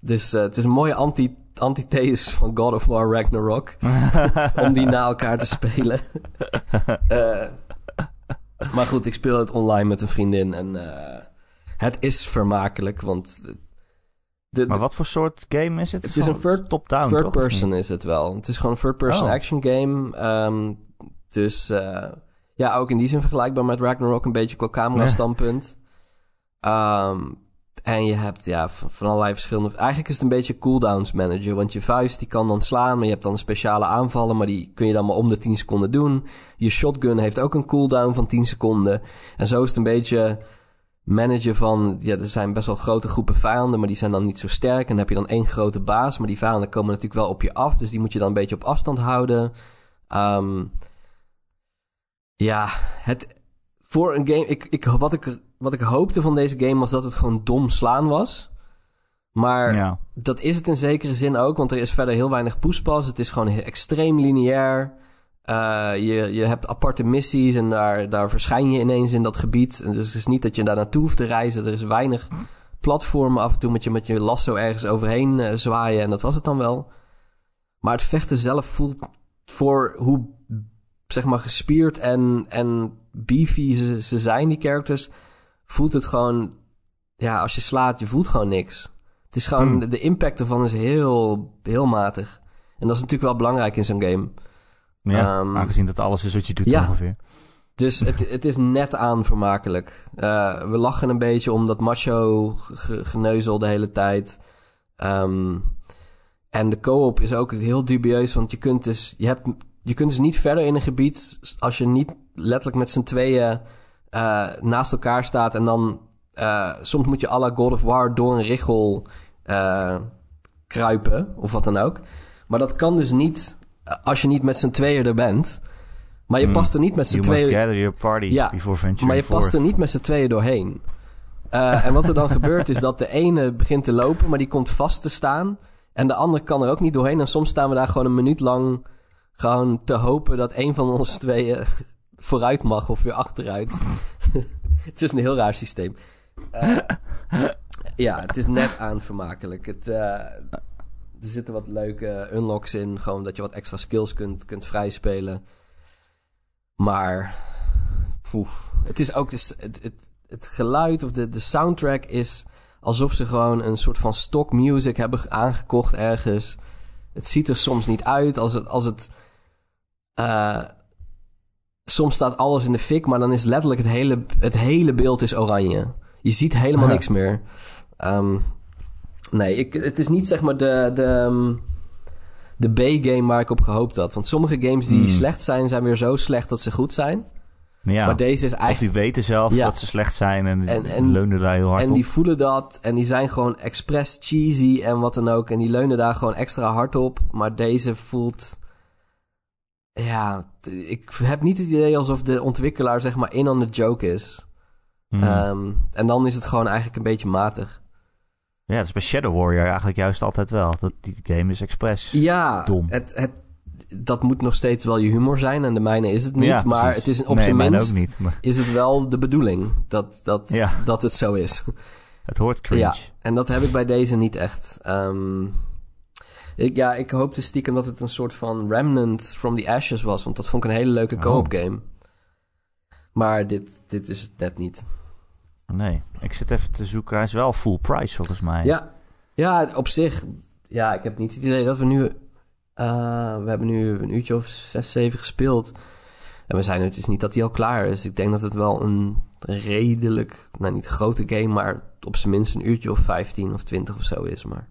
Dus het is een mooie anti antithese van God of War Ragnarok. om die na elkaar te spelen. Maar goed, ik speel het online met een vriendin en het is vermakelijk, want... De, Maar wat voor soort game is het? Het is een third- top-down, third toch, person is het wel. Het is gewoon een third person Oh. action game. Ehm, dus eh, ja, ook in die zin vergelijkbaar met Ragnarok een beetje qua camera standpunt. Ehm, en je hebt ja, van, van allerlei verschillende... Eigenlijk is het een beetje cooldowns manager. Want je vuist die kan dan slaan, maar je hebt dan speciale aanvallen... maar die kun je dan maar om de 10 seconden doen. Je shotgun heeft ook een cooldown van 10 seconden. En zo is het een beetje managen van... Ja, er zijn best wel grote groepen vijanden, maar die zijn dan niet zo sterk. En dan heb je dan één grote baas, maar die vijanden komen natuurlijk wel op je af. Dus die moet je dan een beetje op afstand houden. Ehm, ja, het... Voor een game... Ik, ik, wat, ik, wat ik hoopte van deze game was dat het gewoon dom slaan was. Maar Ja. dat is het in zekere zin ook, want er is verder heel weinig poespas. Het is gewoon extreem lineair. Eh, je, je hebt aparte missies en daar, daar verschijn je ineens in dat gebied. En dus het is niet dat je daar naartoe hoeft te reizen. Er is weinig platformen af en toe met je met je lasso ergens overheen eh, zwaaien. En dat was het dan wel. Maar het vechten zelf voelt voor hoe zeg maar gespierd en, en beefy ze, ze zijn, die characters, voelt het gewoon... Ja, als je slaat, je voelt gewoon niks. Het is gewoon... Hmm. De impact ervan is heel, heel matig. En dat is natuurlijk wel belangrijk in zo'n game. Ja, Ehm, aangezien dat alles is wat je doet ja. ongeveer. Dus het, het is net aan vermakelijk. Eh, we lachen een beetje om dat macho ge- geneuzel de hele tijd. Ehm, en de co-op is ook heel dubieus, want je kunt dus, je hebt, je kunt dus niet verder in een gebied als je niet letterlijk met z'n tweeën eh, naast elkaar staat en dan eh, soms moet je à la God of War door een richel kruipen of wat dan ook. Maar dat kan dus niet als je niet met z'n tweeën er bent. Maar je Hmm. past er niet met z'n You tweeën... gather your party Ja, before venturing Maar je past er niet met z'n tweeën doorheen. Eh, en wat er dan gebeurt is dat de ene begint te lopen, maar die komt vast te staan. En de andere kan er ook niet doorheen. En soms staan we daar gewoon een minuut lang gewoon te hopen dat een van ons tweeën vooruit mag of weer achteruit. het is een heel raar systeem. Eh, ja, het is net aan vermakelijk. Het, eh, er zitten wat leuke unlocks in. Gewoon dat je wat extra skills kunt, kunt vrijspelen. Maar poeh, het is ook dus het, het, het geluid of de, de soundtrack is alsof ze gewoon een soort van stock music hebben aangekocht ergens. Het ziet er soms niet uit als het. Als het eh, soms staat alles in de fik, maar dan is letterlijk het hele, het hele beeld is oranje. Je ziet helemaal Ja. niks meer. Ehm, nee, ik, het is niet zeg maar de, de, ehm, de B-game waar ik op gehoopt had. Want sommige games die Hmm. slecht zijn, zijn weer zo slecht dat ze goed zijn. Ja. Maar deze is Of eigenlijk... die weten zelf Ja. dat ze slecht zijn en, En- en- leunen daar heel hard En op. die voelen dat en die zijn gewoon expres cheesy en wat dan ook. En die leunen daar gewoon extra hard op. Maar deze voelt... Ja, ik heb niet het idee alsof de ontwikkelaar zeg maar in on the joke is. Hmm. Ehm, en dan is het gewoon eigenlijk een beetje matig. Ja, dat is bij Shadow Warrior eigenlijk juist altijd wel. Dat, die game is expres. Ja, Dom. Het, het, dat moet nog steeds wel je humor zijn. En de mijne is het niet. Ja, maar het is op nee, zijn minst ook niet. Maar is het wel de bedoeling dat, dat, Ja. dat het zo is. het hoort cringe. Ja, en dat heb ik bij deze niet echt. Ehm, ik, ja, ik hoopte stiekem dat het een soort van remnant from the ashes was. Want dat vond ik een hele leuke co-op Oh. game. Maar dit, dit is het net niet. Nee, ik zit even te zoeken. Hij is wel full price volgens mij. Ja, ja, op zich. Ja, ik heb niet het idee dat we nu... eh, we hebben nu een uurtje of zes, zeven gespeeld. En we zijn het is niet dat hij al klaar is. Ik denk dat het wel een redelijk... Nou, niet grote game, maar op zijn minst een uurtje of 15 of 20 of zo is. Maar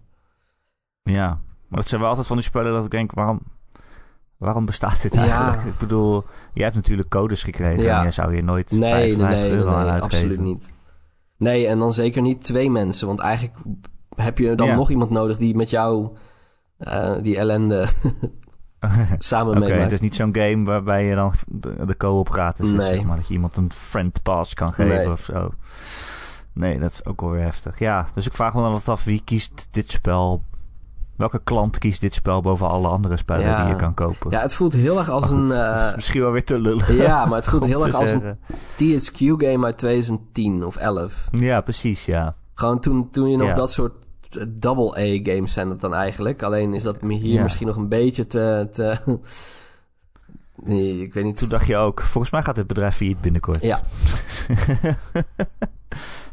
Ja, maar dat zijn wel altijd van die spellen dat ik denk, waarom, waarom bestaat dit Ja. eigenlijk? Ik bedoel, jij hebt natuurlijk codes gekregen Ja. en jij zou hier nooit Nee, nee, 55 nee, nee, euro aan nee, uitgeven. absoluut niet. Nee, en dan zeker niet twee mensen. Want eigenlijk heb je dan Ja. nog iemand nodig die met jou eh, die ellende samen Oké, meemaakt. het is niet zo'n game waarbij je dan de, de co-op gratis is, zeg maar. Dat je iemand een friend pass kan geven Nee. of zo. Nee, dat is ook wel weer heftig. Ja, dus ik vraag me dan altijd af, wie kiest dit spel? Welke klant kiest dit spel boven alle andere spellen Ja. die je kan kopen? Ja, het voelt heel erg als goed, een... dat eh, misschien wel weer te lullen. ja, maar het voelt heel erg als een. THQ-game uit 2010 of 11. Ja, precies, ja. Gewoon toen, toen je nog Ja. dat soort eh, double-A-games zijn het dan eigenlijk. Alleen is dat hier Ja. misschien nog een beetje te... te nee, ik weet niet. Toen dacht je ook, volgens mij gaat dit bedrijf failliet binnenkort. Ja.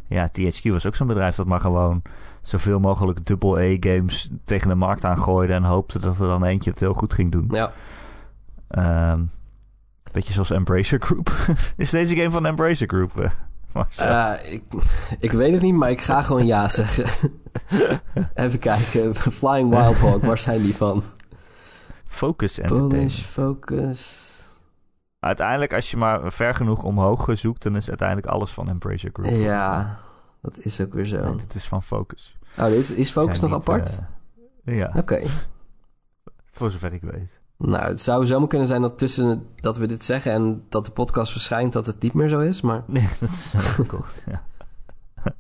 ja, THQ was ook zo'n bedrijf dat maar gewoon zoveel mogelijk double-A-games tegen de markt aangooide en hoopte dat er dan eentje het heel goed ging doen. Ja. Ehm beetje zoals Embracer Group. Is deze game van Embracer Group? Eh, ik, ik weet het niet, maar ik ga gewoon ja zeggen. Even kijken. Flying Wild Hog, waar zijn die van? Focus Entertainment. Polish Focus. Uiteindelijk, als je maar ver genoeg omhoog zoekt, dan is uiteindelijk alles van Embracer Group. Ja, dat is ook weer zo. Nee, dit is van Focus. Oh, dit is, is Focus nog niet, apart? eh, ja, Oké. voor zover ik weet. Nou, het zou zomaar kunnen zijn dat tussen dat we dit zeggen en dat de podcast verschijnt, dat het niet meer zo is. Maar Nee, dat is gekocht. ja.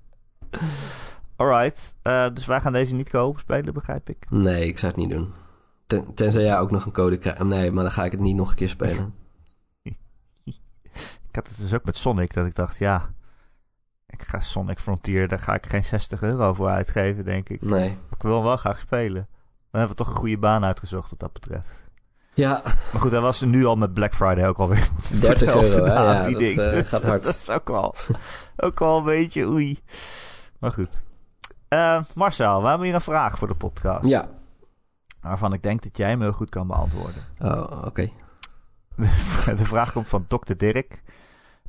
Alright, eh, dus wij gaan deze niet kopen spelen, begrijp ik. nee, ik zou het niet doen. Ten, tenzij jij ook nog een code krijgt. Nee, maar dan ga ik het niet nog een keer spelen. Ik had het dus ook met Sonic, dat ik dacht, ja, ik ga Sonic Frontier, daar ga ik geen 60 euro voor uitgeven, denk ik. Nee. Ik wil hem wel graag spelen. Dan hebben we toch een goede baan uitgezocht wat dat betreft. Ja, Maar goed, dat was nu al met Black Friday ook alweer 30 voor de euro, hè? Ja, die dat, ding. eh, Dus gaat hard. Dat is ook wel, ook wel een beetje oei. Maar goed. Eh, Marcel, we hebben hier een vraag voor de podcast. ja. Waarvan ik denk dat jij hem heel goed kan beantwoorden. Oh, oké. de vraag komt van Dr. Dirk.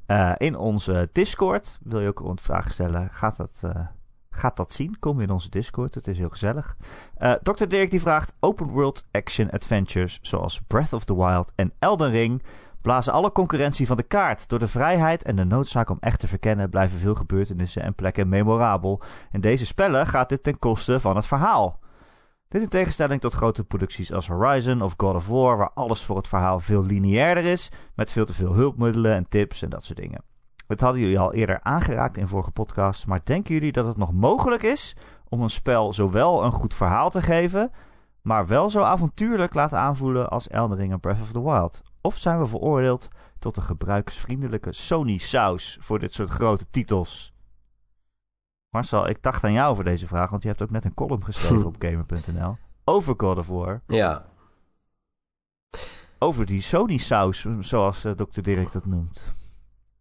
Eh, in onze Discord wil je ook rond vragen stellen. Gaat dat, eh, gaat dat zien? Kom in onze Discord. Het is heel gezellig. Eh Dr. Dirk die vraagt: Open World Action Adventures zoals Breath of the Wild en Elden Ring blazen alle concurrentie van de kaart. Door de vrijheid en de noodzaak om echt te verkennen blijven veel gebeurtenissen en plekken memorabel. In deze spellen gaat dit ten koste van het verhaal. Dit in tegenstelling tot grote producties als Horizon of God of War, waar alles voor het verhaal veel lineairder is, met veel te veel hulpmiddelen en tips en dat soort dingen. Dit hadden jullie al eerder aangeraakt in vorige podcasts, maar denken jullie dat het nog mogelijk is om een spel zowel een goed verhaal te geven, maar wel zo avontuurlijk laten aanvoelen als Elden Ring en Breath of the Wild? Of zijn we veroordeeld tot een gebruiksvriendelijke Sony-saus voor dit soort grote titels? Marcel, ik dacht aan jou voor deze vraag, want je hebt ook net een column geschreven op gamer.nl over God of War. Ja. Over die Sony-saus, zoals eh, Dr. Dirk dat noemt.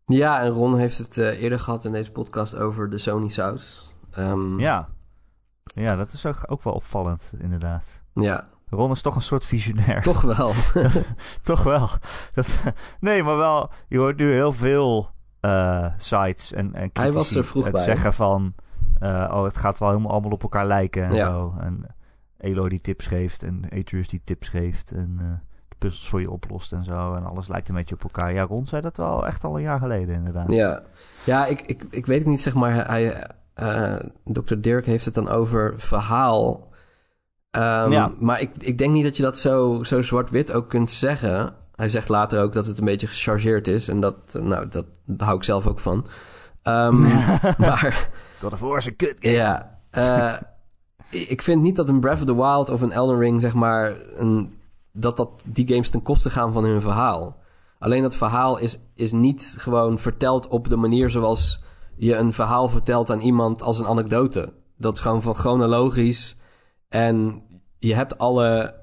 Ja, en Ron heeft het eh, eerder gehad in deze podcast over de Sony saus. Ehm, Ja. Ja, dat is ook, ook wel opvallend, inderdaad. Ja, Ron is toch een soort visionair. toch wel. toch wel. Dat, nee, maar wel, je hoort nu heel veel eh, sites en, en Hij was er vroeg bij. zeggen van... eh, oh, het gaat wel helemaal allemaal op elkaar lijken en Ja. zo. En Elo die tips geeft en Atreus die tips geeft en eh, de puzzels voor je oplost en zo. En alles lijkt een beetje op elkaar. Ja, Ron zei dat al echt al een jaar geleden inderdaad. Ja, ja ik, ik, ik weet het niet, zeg maar. Hij, eh, Dr. Dirk heeft het dan over verhaal. Ehm, Ja. Maar ik, ik denk niet dat je dat zo, zo zwart-wit ook kunt zeggen. Hij zegt later ook dat het een beetje gechargeerd is. En dat, nou, dat hou ik zelf ook van. Ehm, maar God of War is een kut game. ja, eh, ik vind niet dat een Breath of the Wild of een Elden Ring, zeg maar, een, dat, dat die games ten koste gaan van hun verhaal. Alleen dat verhaal is, is niet gewoon verteld op de manier zoals je een verhaal vertelt aan iemand als een anekdote. Dat is gewoon van chronologisch. En je hebt alle,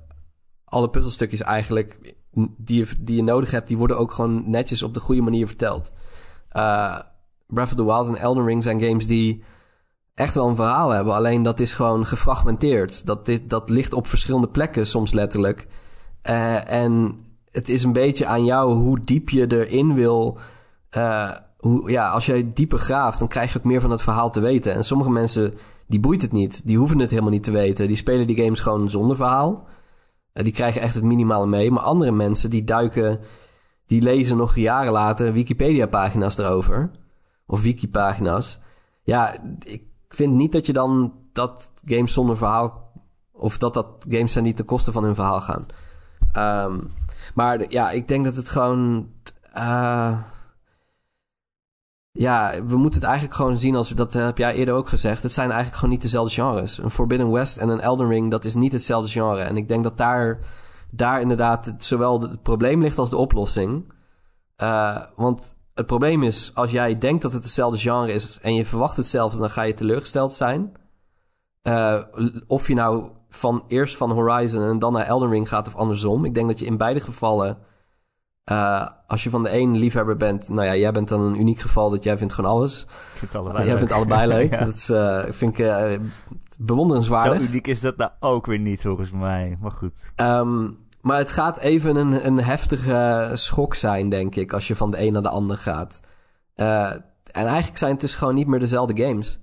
alle puzzelstukjes eigenlijk die je, die je nodig hebt, die worden ook gewoon netjes op de goede manier verteld. Eh, Breath of the Wild en Elden Ring zijn games die echt wel een verhaal hebben. Alleen dat is gewoon gefragmenteerd. Dat, dit, dat ligt op verschillende plekken, soms letterlijk. Eh, en het is een beetje aan jou hoe diep je erin wil. Eh, hoe, ja, als jij dieper graaft, dan krijg je ook meer van het verhaal te weten. En sommige mensen, die boeit het niet. Die hoeven het helemaal niet te weten. Die spelen die games gewoon zonder verhaal. Eh, die krijgen echt het minimale mee. Maar andere mensen, die duiken... Die lezen nog jaren later Wikipedia-pagina's erover. Of wiki-pagina's. Ja, ik vind niet dat je dan dat games zonder verhaal... Of dat dat games zijn die ten koste van hun verhaal gaan. Ehm, maar ja, ik denk dat het gewoon... eh, ja, we moeten het eigenlijk gewoon zien als... Dat heb jij eerder ook gezegd. Het zijn eigenlijk gewoon niet dezelfde genres. Een Forbidden West en een Elden Ring, dat is niet hetzelfde genre. En ik denk dat daar, daar inderdaad zowel het probleem ligt als de oplossing. Eh, want het probleem is, als jij denkt dat het hetzelfde genre is... en je verwacht hetzelfde, dan ga je teleurgesteld zijn. Eh, of je nou van eerst van Horizon en dan naar Elden Ring gaat of andersom. Ik denk dat je in beide gevallen... eh, als je van de een liefhebber bent... Nou ja, jij bent dan een uniek geval dat jij vindt gewoon alles. Allebei jij leuk. vindt allebei leuk. Ja. Dat is, eh, vind ik bewonderenswaardig. Zo uniek is dat nou ook weer niet, volgens mij. Maar goed. Ehm, maar het gaat even een, een heftige schok zijn, denk ik, als je van de een naar de ander gaat. Eh, en eigenlijk zijn het dus gewoon niet meer dezelfde games.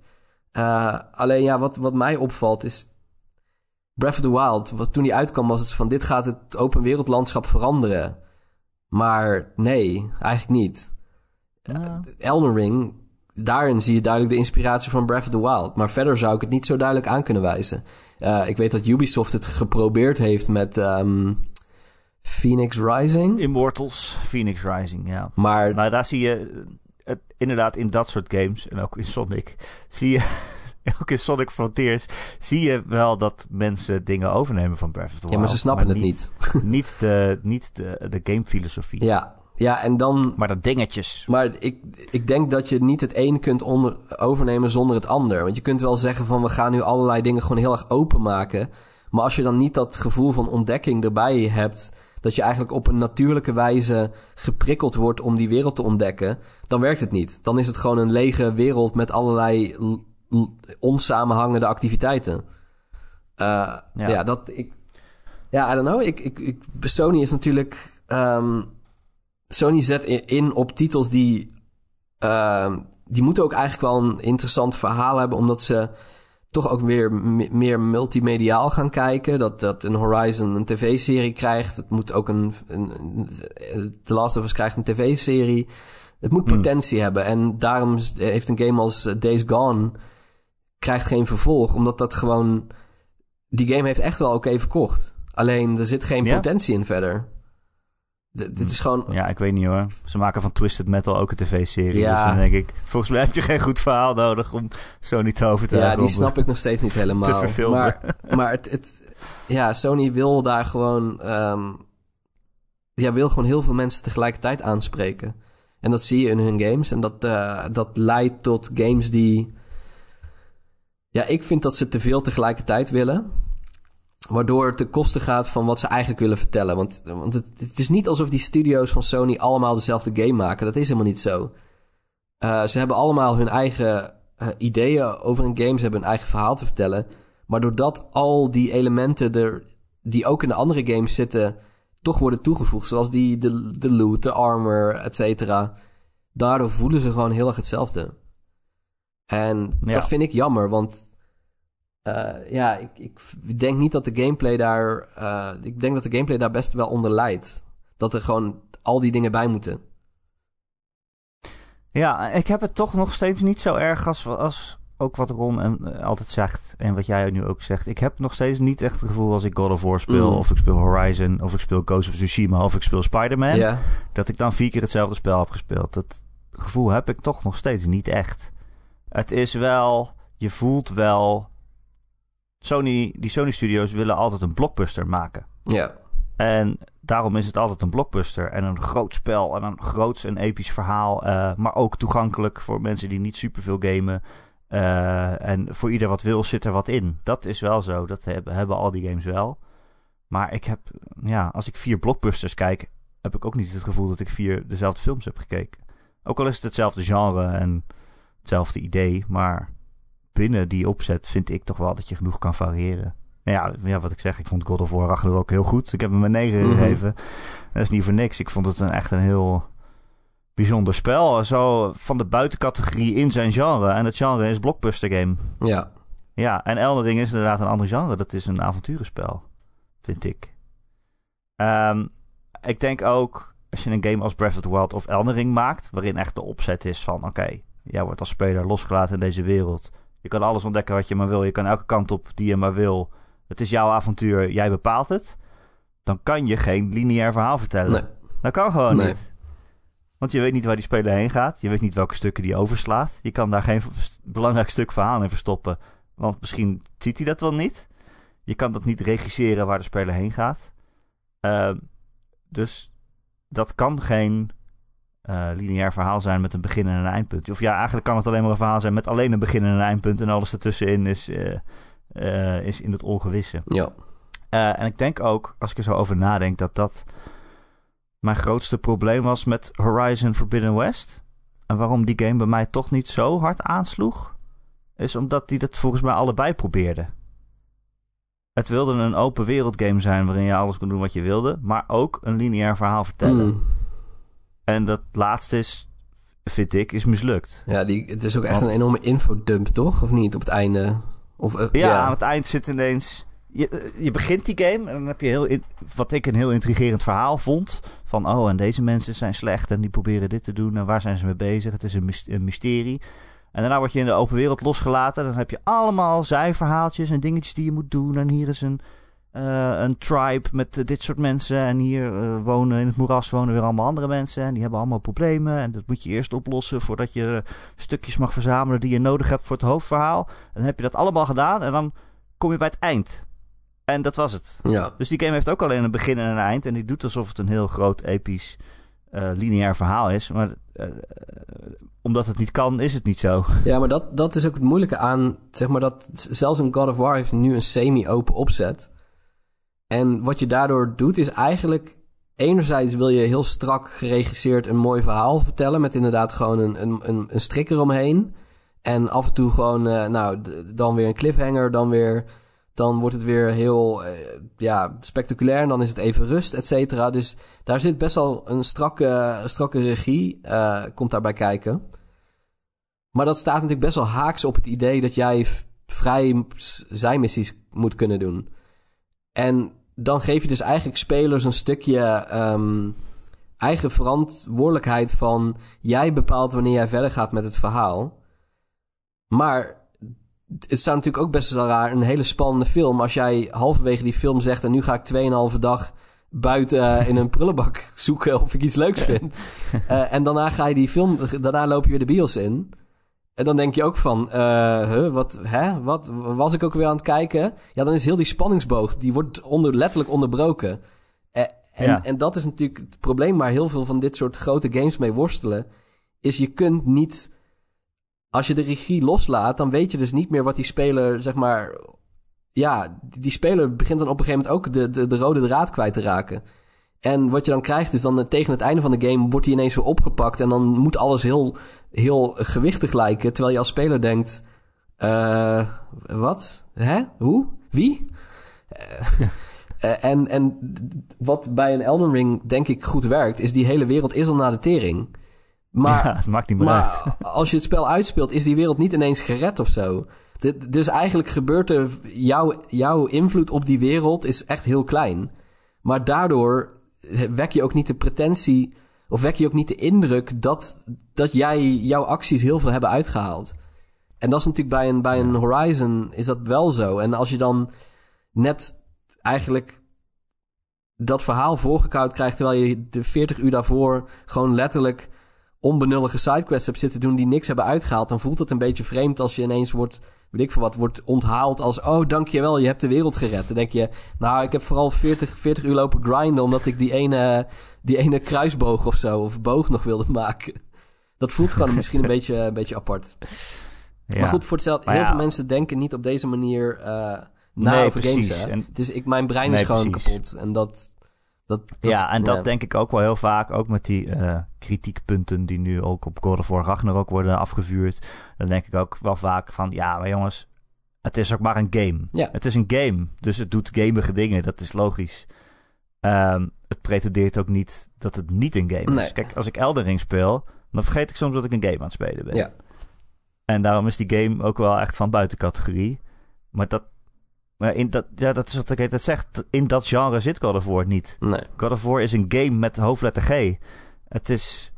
Eh, alleen ja, wat, wat mij opvalt is. Breath of the Wild, wat toen die uitkwam, was het van: dit gaat het open wereldlandschap veranderen. Maar nee, eigenlijk niet. Ja. Elden Ring, daarin zie je duidelijk de inspiratie van Breath of the Wild. Maar verder zou ik het niet zo duidelijk aan kunnen wijzen. Eh, ik weet dat Ubisoft het geprobeerd heeft met ehm, Phoenix Rising. Immortals, Phoenix Rising, ja. Maar Nou, daar zie je het, inderdaad in dat soort games, en ook in Sonic, zie je, ook in Sonic Frontiers, zie je wel dat mensen dingen overnemen van Breath of the Wild. ja, maar ze snappen het niet. Niet de, niet de, de gamefilosofie, Ja, ja, en dan... maar de dingetjes. Maar ik, ik denk dat je niet het een kunt onder, overnemen zonder het ander. Want je kunt wel zeggen van we gaan nu allerlei dingen gewoon heel erg open maken. Maar als je dan niet dat gevoel van ontdekking erbij hebt, dat je eigenlijk op een natuurlijke wijze geprikkeld wordt om die wereld te ontdekken, dan werkt het niet. Dan is het gewoon een lege wereld met allerlei onsamenhangende activiteiten. Eh, ja. Ja. dat ik. Ja, I don't know. Ik, ik, ik, Sony is natuurlijk. ehm, Sony zet in op titels die. ehm, die moeten ook eigenlijk wel een interessant verhaal hebben, omdat ze toch ook weer me- meer multimediaal gaan kijken. Dat, dat een Horizon een tv-serie krijgt. Het moet ook een, een, een- The Last of Us krijgt een tv-serie. Het moet Hmm. potentie hebben. En daarom heeft een game als eh, Days Gone krijgt geen vervolg. Omdat dat gewoon... Die game heeft echt wel oké verkocht. Alleen er zit geen Ja? potentie in verder. D- dit is gewoon... Ja, ik weet niet hoor. Ze maken van Twisted Metal ook een tv-serie. Ja. Dus dan denk ik, volgens mij heb je geen goed verhaal nodig om Sony te overtuigen. Ja, die snap ik nog steeds niet helemaal. te verfilmen. Maar, maar het, het, ja, Sony wil daar gewoon, ehm, ja, wil gewoon heel veel mensen tegelijkertijd aanspreken. En dat zie je in hun games. En dat, eh, dat leidt tot games die, ja, ik vind dat ze te veel tegelijkertijd willen. Waardoor het ten koste gaat van wat ze eigenlijk willen vertellen. Want, want het, het is niet alsof die studio's van Sony allemaal dezelfde game maken. Dat is helemaal niet zo. Eh, ze hebben allemaal hun eigen eh, ideeën over een game. Ze hebben hun eigen verhaal te vertellen. Maar doordat al die elementen er, die ook in de andere games zitten, toch worden toegevoegd. Zoals die, de, de loot, de armor, et cetera. Daardoor voelen ze gewoon heel erg hetzelfde. En Ja. dat vind ik jammer, want eh, ja, ik, ik denk niet dat de gameplay daar. eh, ik denk dat de gameplay daar best wel onder leidt. Dat er gewoon al die dingen bij moeten. Ja, ik heb het toch nog steeds niet zo erg als, als ook wat Ron en, eh, altijd zegt. En wat jij nu ook zegt. Ik heb nog steeds niet echt het gevoel als ik God of War speel. Mm. Of ik speel Horizon. Of ik speel Ghost of Tsushima. Of ik speel Spider-Man. Dat ik dan vier keer hetzelfde spel heb gespeeld. Dat gevoel heb ik toch nog steeds niet echt. Het is wel... Je voelt wel... Sony, die Sony Studios willen altijd een blockbuster maken. ja, En daarom is het altijd een blockbuster. En een groot spel. En een groots en episch verhaal. eh, maar ook toegankelijk voor mensen die niet superveel gamen. Eh, en voor ieder wat wil zit er wat in. Dat is wel zo. Dat hebben, hebben al die games wel. Maar ik heb... Ja, als ik vier blockbusters kijk... heb ik ook niet het gevoel dat ik vier dezelfde films heb gekeken. Ook al is het hetzelfde genre en hetzelfde idee. Maar binnen die opzet vind ik toch wel dat je genoeg kan variëren. Ja, ja, wat ik zeg, ik vond God of War Ragnarok heel goed. Ik heb hem een 9 Mhm. gegeven. Dat is niet voor niks. Ik vond het een, echt een heel bijzonder spel. Zo van de buitencategorie in zijn genre. En het genre is blockbuster game. ja. Ja, en Elden Ring is inderdaad een ander genre. Dat is een avonturenspel, vind ik. Ehm, ik denk ook, als je een game als Breath of the Wild of Elden Ring maakt... waarin echt de opzet is van... oké, jij wordt als speler losgelaten in deze wereld. Je kan alles ontdekken wat je maar wil. Je kan elke kant op die je maar wil. Het is jouw avontuur, jij bepaalt het. Dan kan je geen lineair verhaal vertellen. Nee. Dat kan gewoon Nee. niet. Want je weet niet waar die speler heen gaat. Je weet niet welke stukken die overslaat. Je kan daar geen belangrijk stuk verhaal in verstoppen. Want misschien ziet hij dat wel niet. Je kan dat niet regisseren waar de speler heen gaat. Ehm, dus dat kan geen eh, lineair verhaal zijn met een begin en een eindpunt. Of ja, eigenlijk kan het alleen maar een verhaal zijn met alleen een begin en een eindpunt. En alles ertussenin is, eh, eh, is in het ongewisse. Ja. En ik denk ook, als ik er zo over nadenk, dat dat mijn grootste probleem was met Horizon Forbidden West. En waarom die game bij mij toch niet zo hard aansloeg, is omdat die dat volgens mij allebei probeerde. Het wilde een open wereld game zijn waarin je alles kon doen wat je wilde, maar ook een lineair verhaal vertellen. Mm. En dat laatste is, vind ik, is mislukt. Ja, die, het is ook echt Want- een enorme infodump, toch? Of niet, op het einde? Of, eh, Ja, aan het eind zit ineens. Je, eh, je begint die game en dan heb je heel in- wat ik een heel intrigerend verhaal vond. Van oh, en deze mensen zijn slecht en die proberen dit te doen en waar zijn ze mee bezig? Het is een mysterie. En daarna word je in de open wereld losgelaten. Dan heb je allemaal zijverhaaltjes en dingetjes die je moet doen. En hier is een, eh, een tribe met eh, dit soort mensen. En hier eh, wonen in het moeras wonen weer allemaal andere mensen. En die hebben allemaal problemen. En dat moet je eerst oplossen voordat je stukjes mag verzamelen die je nodig hebt voor het hoofdverhaal. En dan heb je dat allemaal gedaan en dan kom je bij het eind. En dat was het. ja. Dus die game heeft ook alleen een begin en een eind. En die doet alsof het een heel groot, episch, lineair verhaal is. Maar omdat het niet kan, is het niet zo. Ja, maar dat, dat is ook het moeilijke aan, zeg maar, dat zelfs een God of War heeft nu een semi-open opzet. En wat je daardoor doet, is eigenlijk enerzijds wil je heel strak geregisseerd een mooi verhaal vertellen... met inderdaad gewoon een, een, een, een strik eromheen. En af en toe gewoon, eh, nou, dan weer een cliffhanger, dan weer... Dan wordt het weer heel eh, ja, spectaculair en dan is het even rust, et cetera. Dus daar zit best wel een strakke, strakke regie, eh, komt daarbij kijken. Maar dat staat natuurlijk best wel haaks op het idee dat jij vrij zijmissies moet kunnen doen. En dan geef je dus eigenlijk spelers een stukje ehm, eigen verantwoordelijkheid van... jij bepaalt wanneer jij verder gaat met het verhaal. Maar het zou natuurlijk ook best wel raar, een hele spannende film... als jij halverwege die film zegt... en nu ga ik 2,5 dag buiten eh, in een prullenbak zoeken of ik iets leuks vind. Eh, en daarna ga je die film, daarna loop je weer de bios in... En dan denk je ook van, huh, wat, hè, wat was ik ook weer aan het kijken? Ja, dan is heel die spanningsboog, die wordt onder, letterlijk onderbroken. Eh, en, Ja. en dat is natuurlijk het probleem waar heel veel van dit soort grote games mee worstelen. Is je kunt niet, als je de regie loslaat, dan weet je dus niet meer wat die speler, zeg maar... Ja, die speler begint dan op een gegeven moment ook de, de, de rode draad kwijt te raken. En wat je dan krijgt is dan eh, tegen het einde van de game wordt hij ineens weer opgepakt. En dan moet alles heel, heel gewichtig lijken. Terwijl je als speler denkt, eh wat? Hè? Hoe? Wie? Eh, en, en wat bij een Elden Ring denk ik goed werkt, is die hele wereld is al naar de tering. Maar, ja, het maakt niet meer uit. als je het spel uitspeelt, is die wereld niet ineens gered of zo. Dus eigenlijk gebeurt er... Jouw, jouw invloed op die wereld is echt heel klein. Maar daardoor wek je ook niet de pretentie... of wek je ook niet de indruk dat, dat jij jouw acties heel veel hebben uitgehaald. En dat is natuurlijk bij een, bij een Horizon is dat wel zo. En als je dan net eigenlijk dat verhaal voorgekoud krijgt... terwijl je de 40 uur daarvoor gewoon letterlijk onbenullige sidequests hebt zitten doen die niks hebben uitgehaald, dan voelt het een beetje vreemd als je ineens wordt, weet ik veel wat, wordt onthaald als, oh dankjewel, je hebt de wereld gered. Dan denk je, nou ik heb vooral 40, 40 uur lopen grinden omdat ik die ene, die ene kruisboog of zo, of boog nog wilde maken. Dat voelt gewoon misschien een beetje, een beetje apart. Ja. Maar goed, voor hetzelfde, heel ja. veel mensen denken niet op deze manier eh na Nee, over games. Hè? En- Het is, ik, mijn brein Nee, is gewoon precies. kapot. En dat... dat, dat ja, en dat ja. denk ik ook wel heel vaak, ook met die eh, kritiekpunten die nu ook op God of War Ragnarok worden afgevuurd. Dan denk ik ook wel vaak van, ja, maar jongens, het is ook maar een game. Ja. Het is een game, dus het doet gamige dingen, dat is logisch. Ehm, het pretendeert ook niet dat het niet een game Nee. is. Kijk, als ik Elden Ring speel, dan vergeet ik soms dat ik een game aan het spelen ben. Ja. En daarom is die game ook wel echt van buitencategorie. Maar dat, maar in dat, ja, dat is wat ik het zegt. In dat genre zit God of War niet. Nee. God of War is een game met hoofdletter G. Het is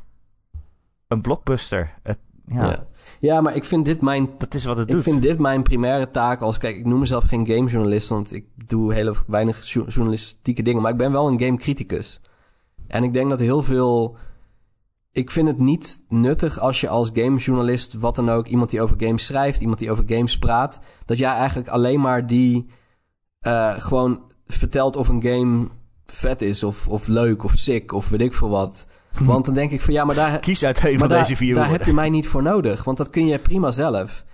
een blockbuster. Het, ja, Ja. ja, maar ik vind dit mijn dat is wat het Ik doet. vind dit mijn primaire taak als... Kijk, ik noem mezelf geen gamejournalist... want ik doe hele weinig jo- journalistieke dingen... maar ik ben wel een gamecriticus. En ik denk dat heel veel... Ik vind het niet nuttig als je als gamejournalist... wat dan ook, iemand die over games schrijft... iemand die over games praat... dat jij eigenlijk alleen maar die... eh, gewoon vertelt of een game vet is... Of, of leuk of sick of weet ik veel wat. Want dan denk ik van ja, maar daar... Kies uit een van daar, deze vier daar heb je mij niet voor nodig, want dat kun je prima zelf.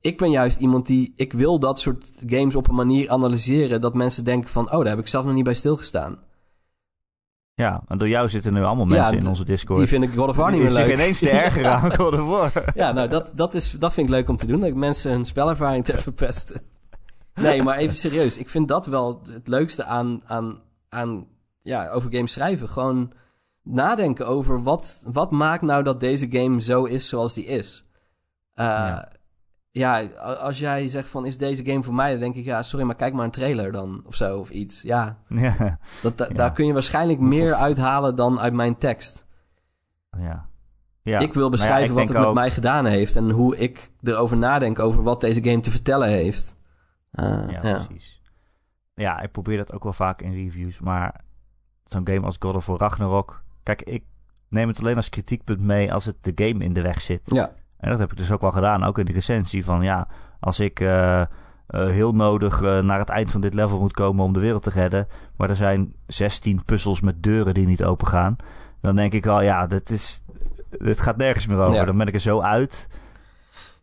Ik ben juist iemand die... Ik wil dat soort games op een manier analyseren... dat mensen denken van... oh, daar heb ik zelf nog niet bij stilgestaan. Ja, en door jou zitten nu allemaal Ja, mensen in onze Discord. Die vind ik God of War niet Die meer zich leuk. ineens te ergeren aan God of War. ja, nou, dat, dat, is, dat vind ik leuk om te doen. Dat ik mensen hun spelervaring te verpesten. Nee, maar even serieus. Ik vind dat wel het leukste aan, aan, aan ja, over games schrijven. Gewoon nadenken over wat, wat maakt nou dat deze game zo is zoals die is. Eh, Ja. Ja. als jij zegt van is deze game voor mij, dan denk ik ja, sorry, maar kijk maar een trailer dan of zo of iets. Ja, ja, dat, da- Ja. daar kun je waarschijnlijk meer uithalen dan uit mijn tekst. ja. ja. Ik wil ja, beschrijven ik wat het met mij gedaan heeft en hoe ik erover nadenk over wat deze game te vertellen heeft. Eh, Ja, ja. precies. Ja, ik probeer dat ook wel vaak in reviews. Maar zo'n game als God of War Ragnarok... Kijk, ik neem het alleen als kritiekpunt mee als het de game in de weg zit. Ja. En dat heb ik dus ook wel gedaan, ook in de recensie. Van ja, als ik eh, eh, heel nodig eh, naar het eind van dit level moet komen om de wereld te redden... maar er zijn 16 puzzels met deuren die niet open gaan... dan denk ik al, ja, dit, is, dit gaat nergens meer over. Ja. Dan ben ik er zo uit.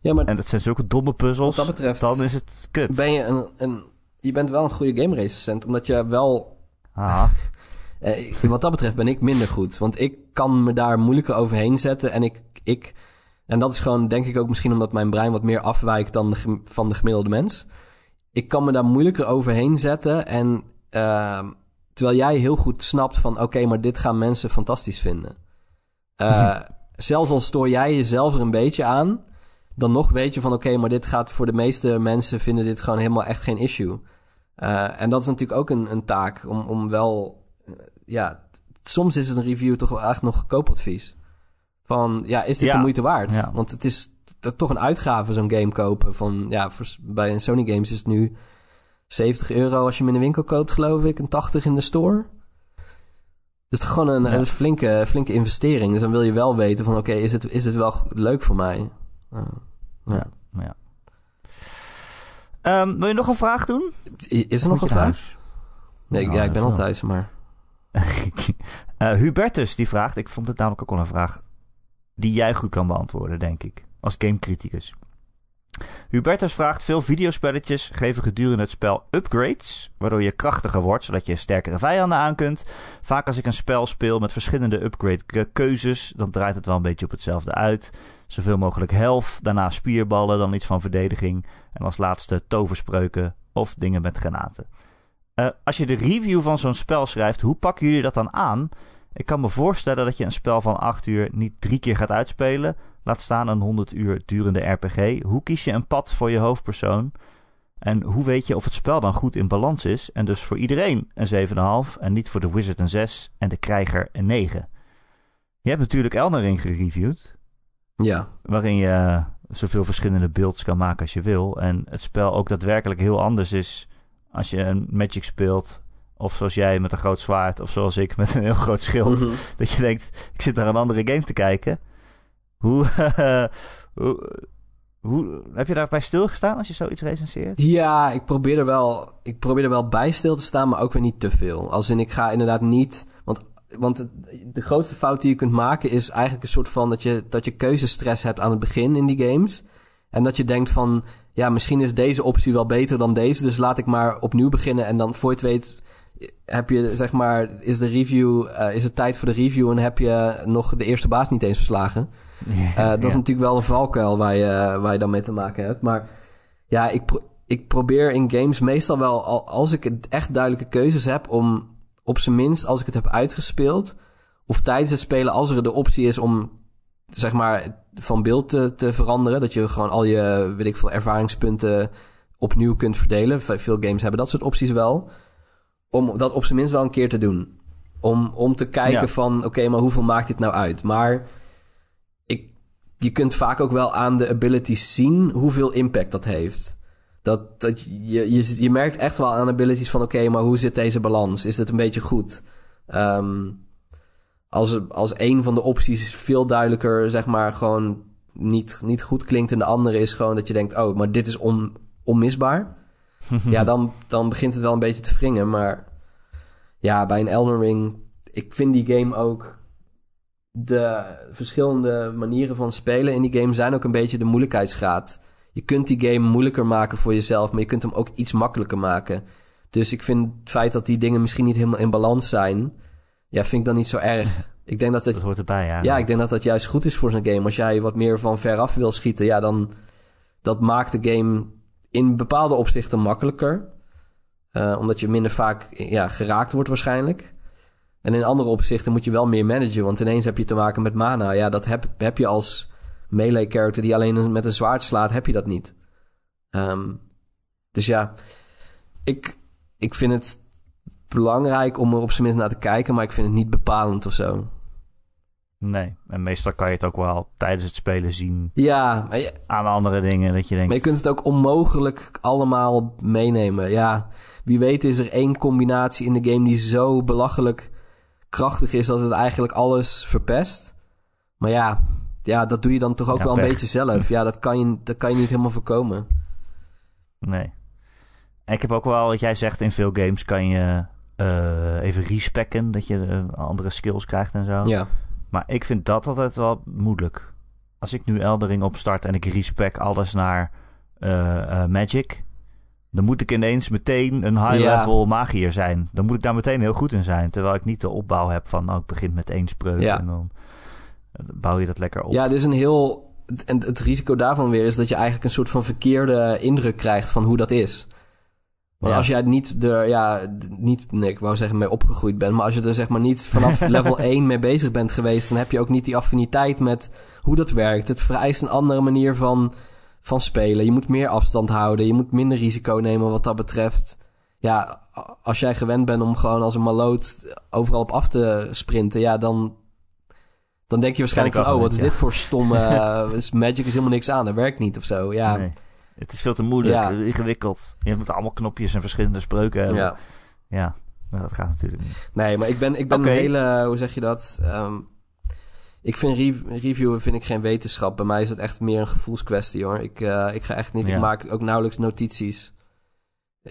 ja, maar En dat zijn zulke domme puzzels. wat dat betreft Dan is het kut. ben je een, een... Je bent wel een goede game recensent, omdat je wel... Ah, Eh, wat dat betreft ben ik minder goed. Want ik kan me daar moeilijker overheen zetten. En ik, ik. En dat is gewoon, denk ik ook misschien omdat mijn brein wat meer afwijkt dan de, van de gemiddelde mens. Ik kan me daar moeilijker overheen zetten. En ehm, terwijl jij heel goed snapt van oké, maar dit gaan mensen fantastisch vinden. Eh, zelfs al stoor jij jezelf er een beetje aan, dan nog weet je van oké, maar dit gaat voor de meeste mensen vinden dit gewoon helemaal echt geen issue. Eh, en dat is natuurlijk ook een, een taak om, om wel, eh, ja, soms is het een review toch wel echt nog koopadvies. Van ja, is dit Ja. de moeite waard? Ja. Want het is toch een uitgave zo'n game kopen. Van ja, voor, bij een Sony Games is het nu 70 euro als je hem in de winkel koopt, geloof ik, en 80 in de store. Dus het is gewoon een, Ja. een flinke, flinke investering. Dus dan wil je wel weten van oké, is, dit, is dit wel leuk voor mij? Uh, ja. Ja. Ehm, wil je nog een vraag doen? Is er nog een vraag? Nee, Nou, ja, ik ben al thuis, maar... Eh, Hubertus die vraagt, ik vond het namelijk ook wel een vraag die jij goed kan beantwoorden, denk ik, als gamecriticus. Hubertus vraagt, veel videospelletjes geven gedurende het spel upgrades, waardoor je krachtiger wordt, zodat je sterkere vijanden aan kunt. Vaak als ik een spel speel met verschillende upgrade ke- keuzes, dan draait het wel een beetje op hetzelfde uit. Zoveel mogelijk health, daarna spierballen, dan iets van verdediging en als laatste toverspreuken of dingen met granaten. Eh, als je de review van zo'n spel schrijft, hoe pakken jullie dat dan aan? Ik kan me voorstellen dat je een spel van 8 uur niet drie keer gaat uitspelen. Laat staan een 100 uur durende RPG. Hoe kies je een pad voor je hoofdpersoon? En hoe weet je of het spel dan goed in balans is? En dus voor iedereen een 7,5 en niet voor de Wizard een 6 en de Krijger een 9. Je hebt natuurlijk Elden Ring gereviewd Ja, waarin je eh, zoveel verschillende builds kan maken als je wil. En het spel ook daadwerkelijk heel anders is als je een Magic speelt. Of zoals jij met een groot zwaard. Of zoals ik met een heel groot schild. Mhm. Dat je denkt, ik zit naar een andere game te kijken. Hoe, hoe, hoe heb je daarbij stilgestaan als je zoiets recenseert? Ja, ik probeer, er wel, ik probeer er wel bij stil te staan, maar ook weer niet te veel. Als in, ik ga inderdaad niet... Want, want het- de grootste fout die je kunt maken is eigenlijk een soort van... dat je, dat je keuzestress hebt aan het begin in die games. En dat je denkt van... ja, misschien is deze optie wel beter dan deze... dus laat ik maar opnieuw beginnen. En dan voor je het weet heb je, zeg maar... is de review... eh, is het tijd voor de review... en heb je nog de eerste baas niet eens verslagen. Eh, dat is natuurlijk wel een valkuil waar je, waar je dan mee te maken hebt. Maar ja, ik, pro- ik probeer in games meestal wel, al- als ik echt duidelijke keuzes heb, om op zijn minst, als ik het heb uitgespeeld, of tijdens het spelen, als er de optie is om, zeg maar, van beeld te, te veranderen, dat je gewoon al je, weet ik veel, ervaringspunten opnieuw kunt verdelen. Ve- Veel games hebben dat soort opties wel. Om dat op zijn minst wel een keer te doen. Om, om te kijken Ja. van, oké, maar hoeveel maakt dit nou uit? Maar ik, je kunt vaak ook wel aan de abilities zien hoeveel impact dat heeft. Dat, dat je, je, je merkt echt wel aan abilities van... oké, maar hoe zit deze balans? Is het een beetje goed? Ehm, als, als een van de opties veel duidelijker, zeg maar, gewoon niet, niet goed klinkt... en de andere is gewoon dat je denkt... oh, maar dit is on, onmisbaar. ja, dan, dan begint het wel een beetje te wringen. Maar ja, bij een Elden Ring... ik vind die game ook... de verschillende manieren van spelen in die game... zijn ook een beetje de moeilijkheidsgraad je kunt die game moeilijker maken voor jezelf, maar je kunt hem ook iets makkelijker maken. Dus ik vind het feit dat die dingen misschien niet helemaal in balans zijn, ja, vind ik dan niet zo erg. Ik denk dat het, Dat hoort erbij, ja. ja, ik denk dat dat juist goed is voor zo'n game. Als jij wat meer van veraf wil schieten, ja, dan dat maakt de game in bepaalde opzichten makkelijker. Eh, omdat je minder vaak ja, geraakt wordt waarschijnlijk. En in andere opzichten moet je wel meer managen, want ineens heb je te maken met mana. Ja, dat heb, heb je als melee character die alleen met een zwaard slaat, heb je dat niet. Ehm, dus ja, ik, ik vind het belangrijk om er op zijn minst naar te kijken, maar ik vind het niet bepalend of zo. Nee, en meestal kan je het ook wel tijdens het spelen zien Ja, je, aan andere dingen. Dat je denkt, maar je kunt het ook onmogelijk allemaal meenemen. Ja, wie weet is er één combinatie in de game die zo belachelijk krachtig is dat het eigenlijk alles verpest. Maar ja, ja dat doe je dan toch ook Ja, wel een beetje zelf. Ja, dat kan, je, dat kan je niet helemaal voorkomen. Nee. En ik heb ook wel, wat jij zegt, in veel games kan je eh, even respecken. Dat je eh, andere skills krijgt en zo. Ja. Maar ik vind dat altijd wel moeilijk. Als ik nu Eldering opstart en ik respec alles naar eh, eh, Magic. Dan moet ik ineens meteen een high-level magier zijn. Dan moet ik daar meteen heel goed in zijn. Terwijl ik niet de opbouw heb van, nou, ik begin met één spreuk Ja. en dan eh, bouw je dat lekker op. Ja, er is een heel. En het risico daarvan weer is dat je eigenlijk een soort van verkeerde indruk krijgt van hoe dat is. Want Ja. als jij niet er, ja, niet, nee, ik wou zeggen mee opgegroeid bent, maar als je er zeg maar niet vanaf level 1 mee bezig bent geweest, dan heb je ook niet die affiniteit met hoe dat werkt. Het vereist een andere manier van, van spelen. Je moet meer afstand houden, je moet minder risico nemen wat dat betreft. Ja, als jij gewend bent om gewoon als een maloot overal op af te sprinten, ja, dan, dan denk je waarschijnlijk van, oh, wat is dit voor stomme, eh, Magic is helemaal niks aan, dat werkt niet of zo. Ja, Nee. Het is veel te moeilijk, Ja. ingewikkeld. Je moet allemaal knopjes en verschillende spreuken hebben. ja. Ja, nou, dat gaat natuurlijk niet. Nee, maar ik ben, ik ben een hele, hoe zeg je dat? Ehm, ik vind rev- reviewen vind ik geen wetenschap. Bij mij is het echt meer een gevoelskwestie hoor. Ik, eh, ik ga echt niet, Ja. ik maak ook nauwelijks notities.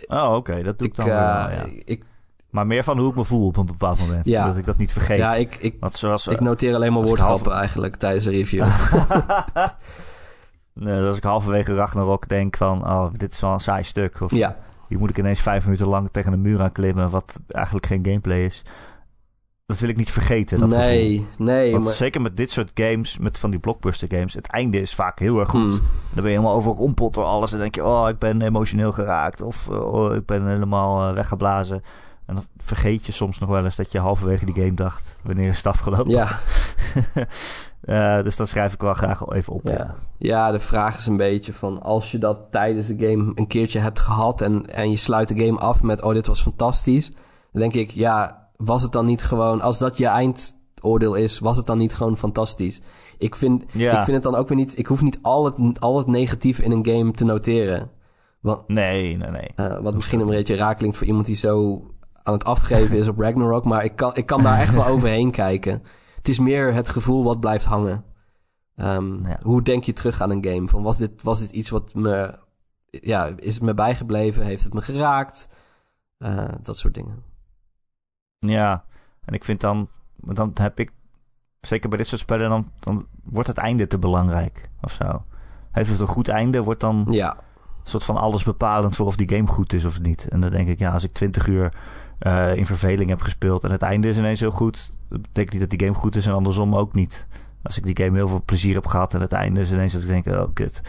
Oh, oké, dat doe ik, Ik, dan eh, wel, ja. ik, Maar meer van hoe ik me voel op een bepaald moment. Ja. Dat ik dat niet vergeet. ja, ik, ik, Want zoals... ik noteer alleen maar woordgrappen half- eigenlijk tijdens een review. Nee, als ik halverwege Ragnarok denk van... Oh, dit is wel een saai stuk. Of ja, hier moet ik ineens vijf minuten lang tegen een muur aan klimmen... wat eigenlijk geen gameplay is. Dat wil ik niet vergeten, dat gevoel. nee, nee. Want Maar, zeker met dit soort games, met van die blockbuster games... het einde is vaak heel erg goed. Hmm. Dan ben je helemaal overrompeld door alles. En denk je, oh, ik ben emotioneel geraakt. Of oh, ik ben helemaal eh, weggeblazen. En dan vergeet je soms nog wel eens dat je halverwege die game dacht... wanneer is het afgelopen? ja, Eh, dus dat schrijf ik wel graag al even op. ja. ja, de vraag is een beetje van... als je dat tijdens de game een keertje hebt gehad... en, en je sluit de game af met... oh, dit was fantastisch... dan denk ik, ja, was het dan niet gewoon... als dat je eindoordeel is... was het dan niet gewoon fantastisch? Ik vind, Ja. ik vind het dan ook weer niet... ik hoef niet al het, al het negatief in een game te noteren. Want, Nee, nee, nee. eh, wat misschien een beetje raar klinkt voor iemand die zo aan het afgeven is op Ragnarok. Maar ik kan, ik kan daar echt wel overheen kijken. Het is meer het gevoel wat blijft hangen. Ehm, Ja. Hoe denk je terug aan een game? Van was, dit, was dit iets wat me... Ja, is het me bijgebleven? Heeft het me geraakt? Eh, dat soort dingen. Ja, en ik vind dan... Dan heb ik... Zeker bij dit soort spellen, dan, dan wordt het einde te belangrijk. Of zo. Heeft het een goed einde, wordt dan Ja, soort van alles bepalend voor of die game goed is of niet. En dan denk ik, ja, als ik 20 uur eh, in verveling heb gespeeld en het einde is ineens heel goed, dat betekent niet dat die game goed is en andersom ook niet. Als ik die game heel veel plezier heb gehad en het einde is ineens dat ik denk, oh kut.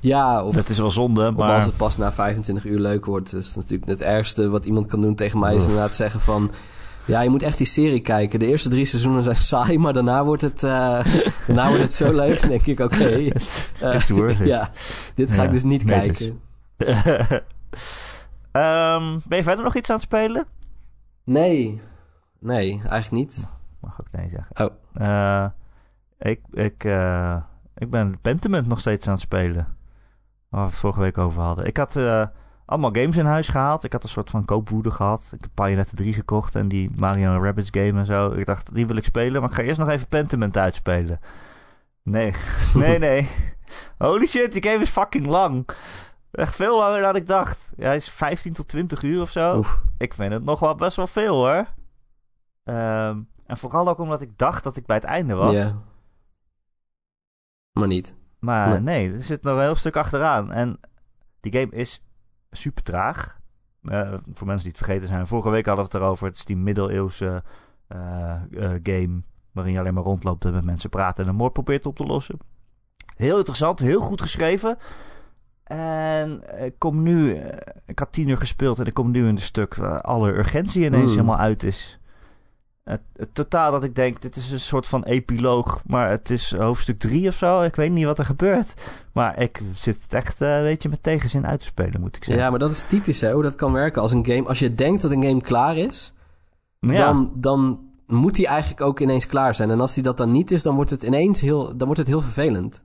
ja of, dat is wel zonde, of maar... als het pas na 25 uur leuk wordt. Is natuurlijk het ergste wat iemand kan doen tegen mij. Is inderdaad zeggen van... Ja, je moet echt die serie kijken. De eerste drie seizoenen zijn saai, maar daarna wordt het, eh, daarna wordt het zo leuk. Dan denk ik, oké. eh, It's worth it. ja, dit ga Ja, ik dus niet nee, kijken. Ehm, ben je verder nog iets aan het spelen? Nee. Nee, eigenlijk niet. Mag ook nee zeggen. Oh. Eh, ik, ik, eh, ik ben Pentiment nog steeds aan het spelen. Waar we het vorige week over hadden. Ik had eh, allemaal games in huis gehaald. Ik had een soort van koopwoede gehad. Ik heb Bayonetta 3 gekocht en die Mario Rabbids game en zo. Ik dacht, die wil ik spelen, maar ik ga eerst nog even Pentiment uitspelen. Nee, nee, nee. Holy shit, die game is fucking lang. Echt veel langer dan ik dacht. Ja, hij is 15 tot 20 uur of zo. Oef. Ik vind het nog wel best wel veel hoor. Ehm, en vooral ook omdat ik dacht dat ik bij het einde was. Ja. Maar niet. Maar Nee. nee. er zit nog een heel stuk achteraan. En die game is super traag. Eh, voor mensen die het vergeten zijn. Vorige week hadden we het erover. Het is die middeleeuwse eh, eh, game. Waarin je alleen maar rondloopt en met mensen praat en een moord probeert op te lossen. Heel interessant, heel goed geschreven. En ik kom nu, ik had tien uur gespeeld en ik kom nu in een stuk waar alle urgentie ineens Mm. helemaal uit is. Het, het totaal dat ik denk, dit is een soort van epiloog, maar het is hoofdstuk drie of zo. Ik weet niet wat er gebeurt. Maar ik zit het echt, eh, weet je, met tegenzin uit te spelen, moet ik zeggen. Ja, maar dat is typisch hè, hoe dat kan werken. Als een game, als je denkt dat een game klaar is, Ja. dan, dan moet die eigenlijk ook ineens klaar zijn. En als die dat dan niet is, dan wordt het ineens heel, dan wordt het heel vervelend.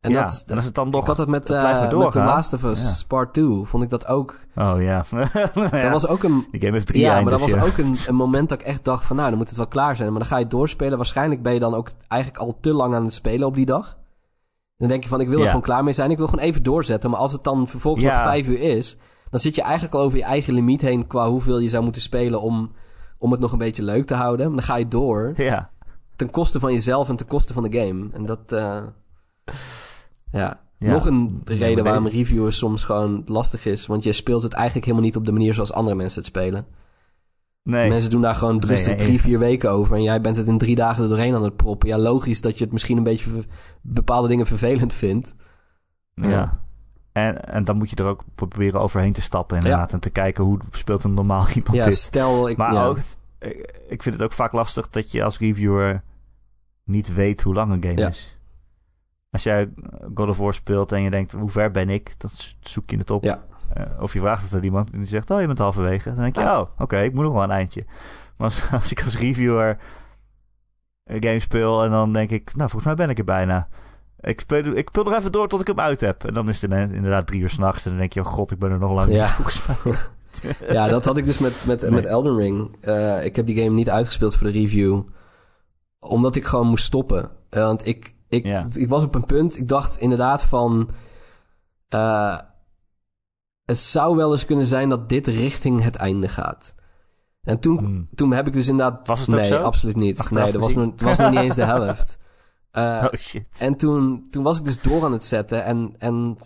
En ja, dat, en als het dan had dat met, blijft maar eh met The. Last of Us Part 2, vond ik dat ook. Oh ja. Dat Ja. was ook een, Die game heeft drie ja, maar dat was ook een, een moment dat ik echt dacht van, nou, dan moet het wel klaar zijn. Maar dan ga je het doorspelen. Waarschijnlijk ben je dan ook eigenlijk al te lang aan het spelen op die dag. Dan denk je van, ik wil er gewoon klaar mee zijn. Ik wil gewoon even doorzetten. Maar als het dan vervolgens nog vijf uur is, dan zit je eigenlijk al over je eigen limiet heen qua hoeveel je zou moeten spelen om, om het nog een beetje leuk te houden. Maar dan ga je door Ja. ten koste van jezelf en ten koste van de game. En dat, eh, ja. Ja. Nog een Ja, reden waarom reviewen soms gewoon lastig is. Want je speelt het eigenlijk helemaal niet op de manier zoals andere mensen het spelen. Nee. Mensen doen daar gewoon rustig nee, drie, vier weken over. En jij bent het in drie dagen er doorheen aan het proppen. Ja, logisch dat je het misschien een beetje bepaalde dingen vervelend vindt. Ja. En, en dan moet je er ook proberen overheen te stappen inderdaad. En te kijken hoe speelt een normaal iemand Ja, dit. stel ik... Maar ja. ook, ik vind het ook vaak lastig dat je als reviewer niet weet hoe lang een game Ja. is. Als jij God of War speelt en je denkt, hoe ver ben ik? Dan zoek je het op. Ja. Eh, of je vraagt het aan iemand en die zegt, oh, je bent halverwege. Dan denk je, oh, oké, ik moet nog wel een eindje. Maar als, als ik als reviewer een game speel en dan denk ik, nou, volgens mij ben ik er bijna. Ik speel, ik speel nog even door tot ik hem uit heb. En dan is het inderdaad drie uur s'nachts. En dan denk je, oh god, ik ben er nog lang Ja. niet, volgens mij. Ja, dat had ik dus met, met, Nee. met Elden Ring. Eh, ik heb die game niet uitgespeeld voor de review. Omdat ik gewoon moest stoppen. Eh, want ik, ik, Ja. ik was op een punt, ik dacht inderdaad van... eh, het zou wel eens kunnen zijn dat dit richting het einde gaat. En toen, Hmm. toen heb ik dus inderdaad... Was het ook nee, zo? absoluut niet. Achteraf nee, dat was, nog, was nog niet eens de helft. Eh, oh shit. en toen, toen was ik dus door aan het zetten en, en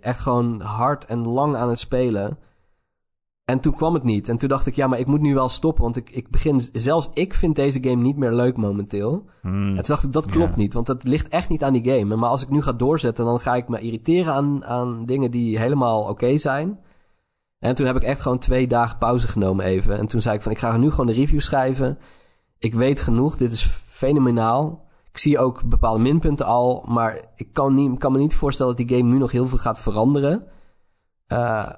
echt gewoon hard en lang aan het spelen. En toen kwam het niet. En toen dacht ik, ja, maar ik moet nu wel stoppen. Want ik, ik begin, zelfs ik vind deze game niet meer leuk momenteel. Hmm. En toen dacht ik, dat klopt niet. Want dat ligt echt niet aan die game. Maar als ik nu ga doorzetten, dan ga ik me irriteren aan, aan dingen die helemaal oké zijn. En toen heb ik echt gewoon twee dagen pauze genomen even. En toen zei ik van, ik ga nu gewoon de review schrijven. Ik weet genoeg, dit is fenomenaal. Ik zie ook bepaalde minpunten al, maar ik kan, niet, kan me niet voorstellen dat die game nu nog heel veel gaat veranderen. Eh,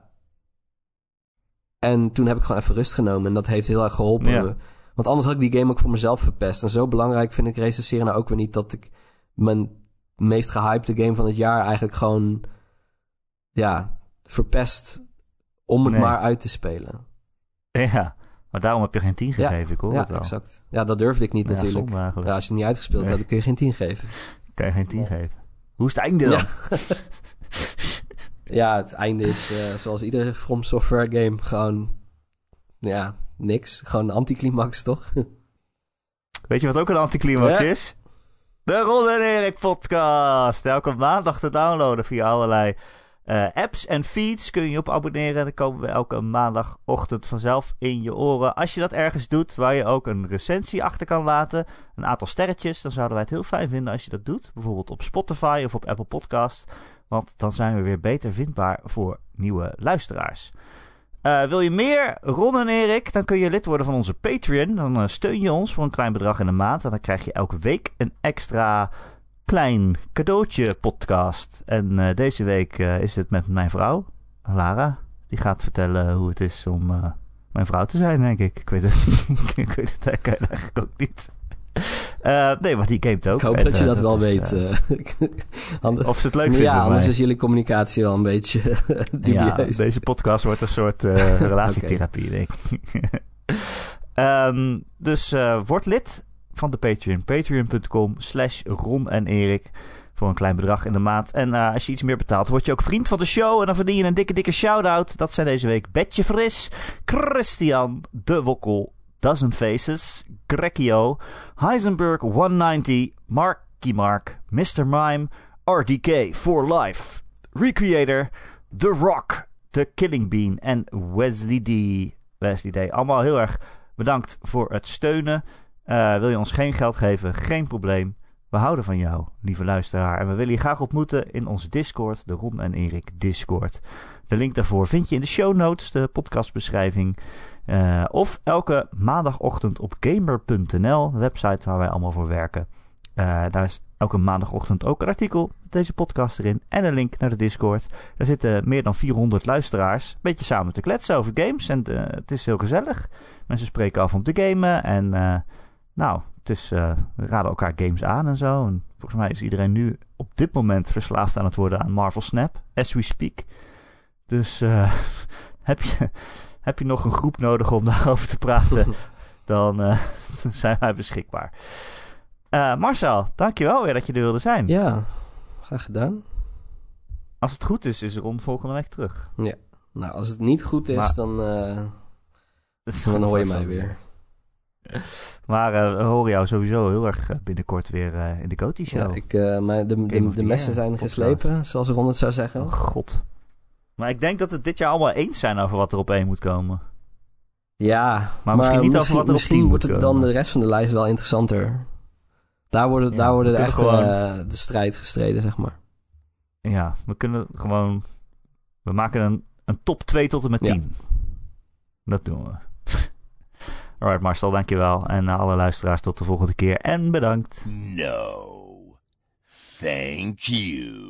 en toen heb ik gewoon even rust genomen en dat heeft heel erg geholpen. Ja. Want anders had ik die game ook voor mezelf verpest. En zo belangrijk vind ik recenseren nou ook weer niet dat ik mijn meest gehypte game van het jaar eigenlijk gewoon, ja, verpest om het Nee. maar uit te spelen. Ja, maar daarom heb je geen 10 Ja. gegeven, ik hoor ja, het al. exact. Ja, dat durfde ik niet Ja, natuurlijk. Ja, als je het niet uitgespeeld Nee. hebt, dan kun je geen 10 geven. Kan je geen 10 geven. Hoe is het einde dan? Ja. Het einde is eh, zoals iedere From Software game gewoon, ja, niks. Gewoon een anticlimax, toch? Weet je wat ook een anticlimax Ja. is? De Ron en Erik podcast. Elke maandag te downloaden via allerlei eh, apps en feeds. Kun je je op abonneren. Dan komen we elke maandagochtend vanzelf in je oren. Als je dat ergens doet waar je ook een recensie achter kan laten. Een aantal sterretjes. Dan zouden wij het heel fijn vinden als je dat doet. Bijvoorbeeld op Spotify of op Apple Podcast. Want dan zijn we weer beter vindbaar voor nieuwe luisteraars. Eh, wil je meer Ron en Erik? Dan kun je lid worden van onze Patreon. Dan eh, steun je ons voor een klein bedrag in de maand. En dan krijg je elke week een extra klein cadeautje podcast. En eh, deze week is het met mijn vrouw, Lara. Die gaat vertellen hoe het is om mijn vrouw te zijn, denk ik. Ik weet het, ik weet het eigenlijk ook niet. Eh, nee, maar die gamet ook. Ik hoop En, dat je eh, dat wel is, weet. eh, of ze het leuk vinden ja, anders mij. is jullie communicatie wel een beetje Ja, deze podcast wordt een soort relatietherapie, denk ik. Ehm, dus word lid van de Patreon. Patreon.com slash Ron en Erik. Voor een klein bedrag in de maand. En als je iets meer betaalt, word je ook vriend van de show. En dan verdien je een dikke, dikke shout-out. Dat zijn deze week Betje Fris, Christian, De Wokkel, Dozen Faces, Grekio, Heisenberg 190, Marky Mark, Mr. Mime, RDK for Life, Recreator, The Rock, The Killing Bean en Wesley D. Wesley D. Allemaal heel erg bedankt voor het steunen. Eh, wil je ons geen geld geven? Geen probleem. We houden van jou, lieve luisteraar. En we willen je graag ontmoeten in onze Discord, de Ron en Erik Discord. De link daarvoor vind je in de show notes, de podcastbeschrijving. Eh, of elke maandagochtend op gamer.nl, de website waar wij allemaal voor werken. Eh, daar is elke maandagochtend ook een artikel met deze podcast erin. En een link naar de Discord. Daar zitten meer dan 400 luisteraars. Een beetje samen te kletsen over games. En eh, het is heel gezellig. Mensen spreken af om te gamen. En nou, het is, we raden elkaar games aan en zo. En volgens mij is iedereen nu op dit moment verslaafd aan het worden aan Marvel Snap. As we speak. Dus heb, je, heb je nog een groep nodig om daarover te praten? dan eh, zijn wij beschikbaar. Eh, Marcel, dankjewel weer dat je er wilde zijn. Ja, graag gedaan. Als het goed is, is Ron volgende week terug. Nou, als het niet goed is, Maar- dan, Dat is dan hoor je mij weer. maar eh, we horen jou sowieso heel erg binnenkort weer in de Coty Show. Ja, ik, maar de, de, de messen zijn geslepen, zoals Ron het zou zeggen. Oh god. Maar ik denk dat het dit jaar allemaal eens zijn over wat er op één moet komen. Ja, maar, misschien niet over wat er op misschien tien wordt moet het dan de rest van de lijst wel interessanter. Daar worden, Ja, daar worden de echte gewoon- eh, de strijd gestreden, zeg maar. Ja, we kunnen gewoon... We maken een, een top 2 tot en met Ja. 10. Dat doen we. Alright Marcel, dankjewel. En alle luisteraars tot de volgende keer. En bedankt. No. Thank you.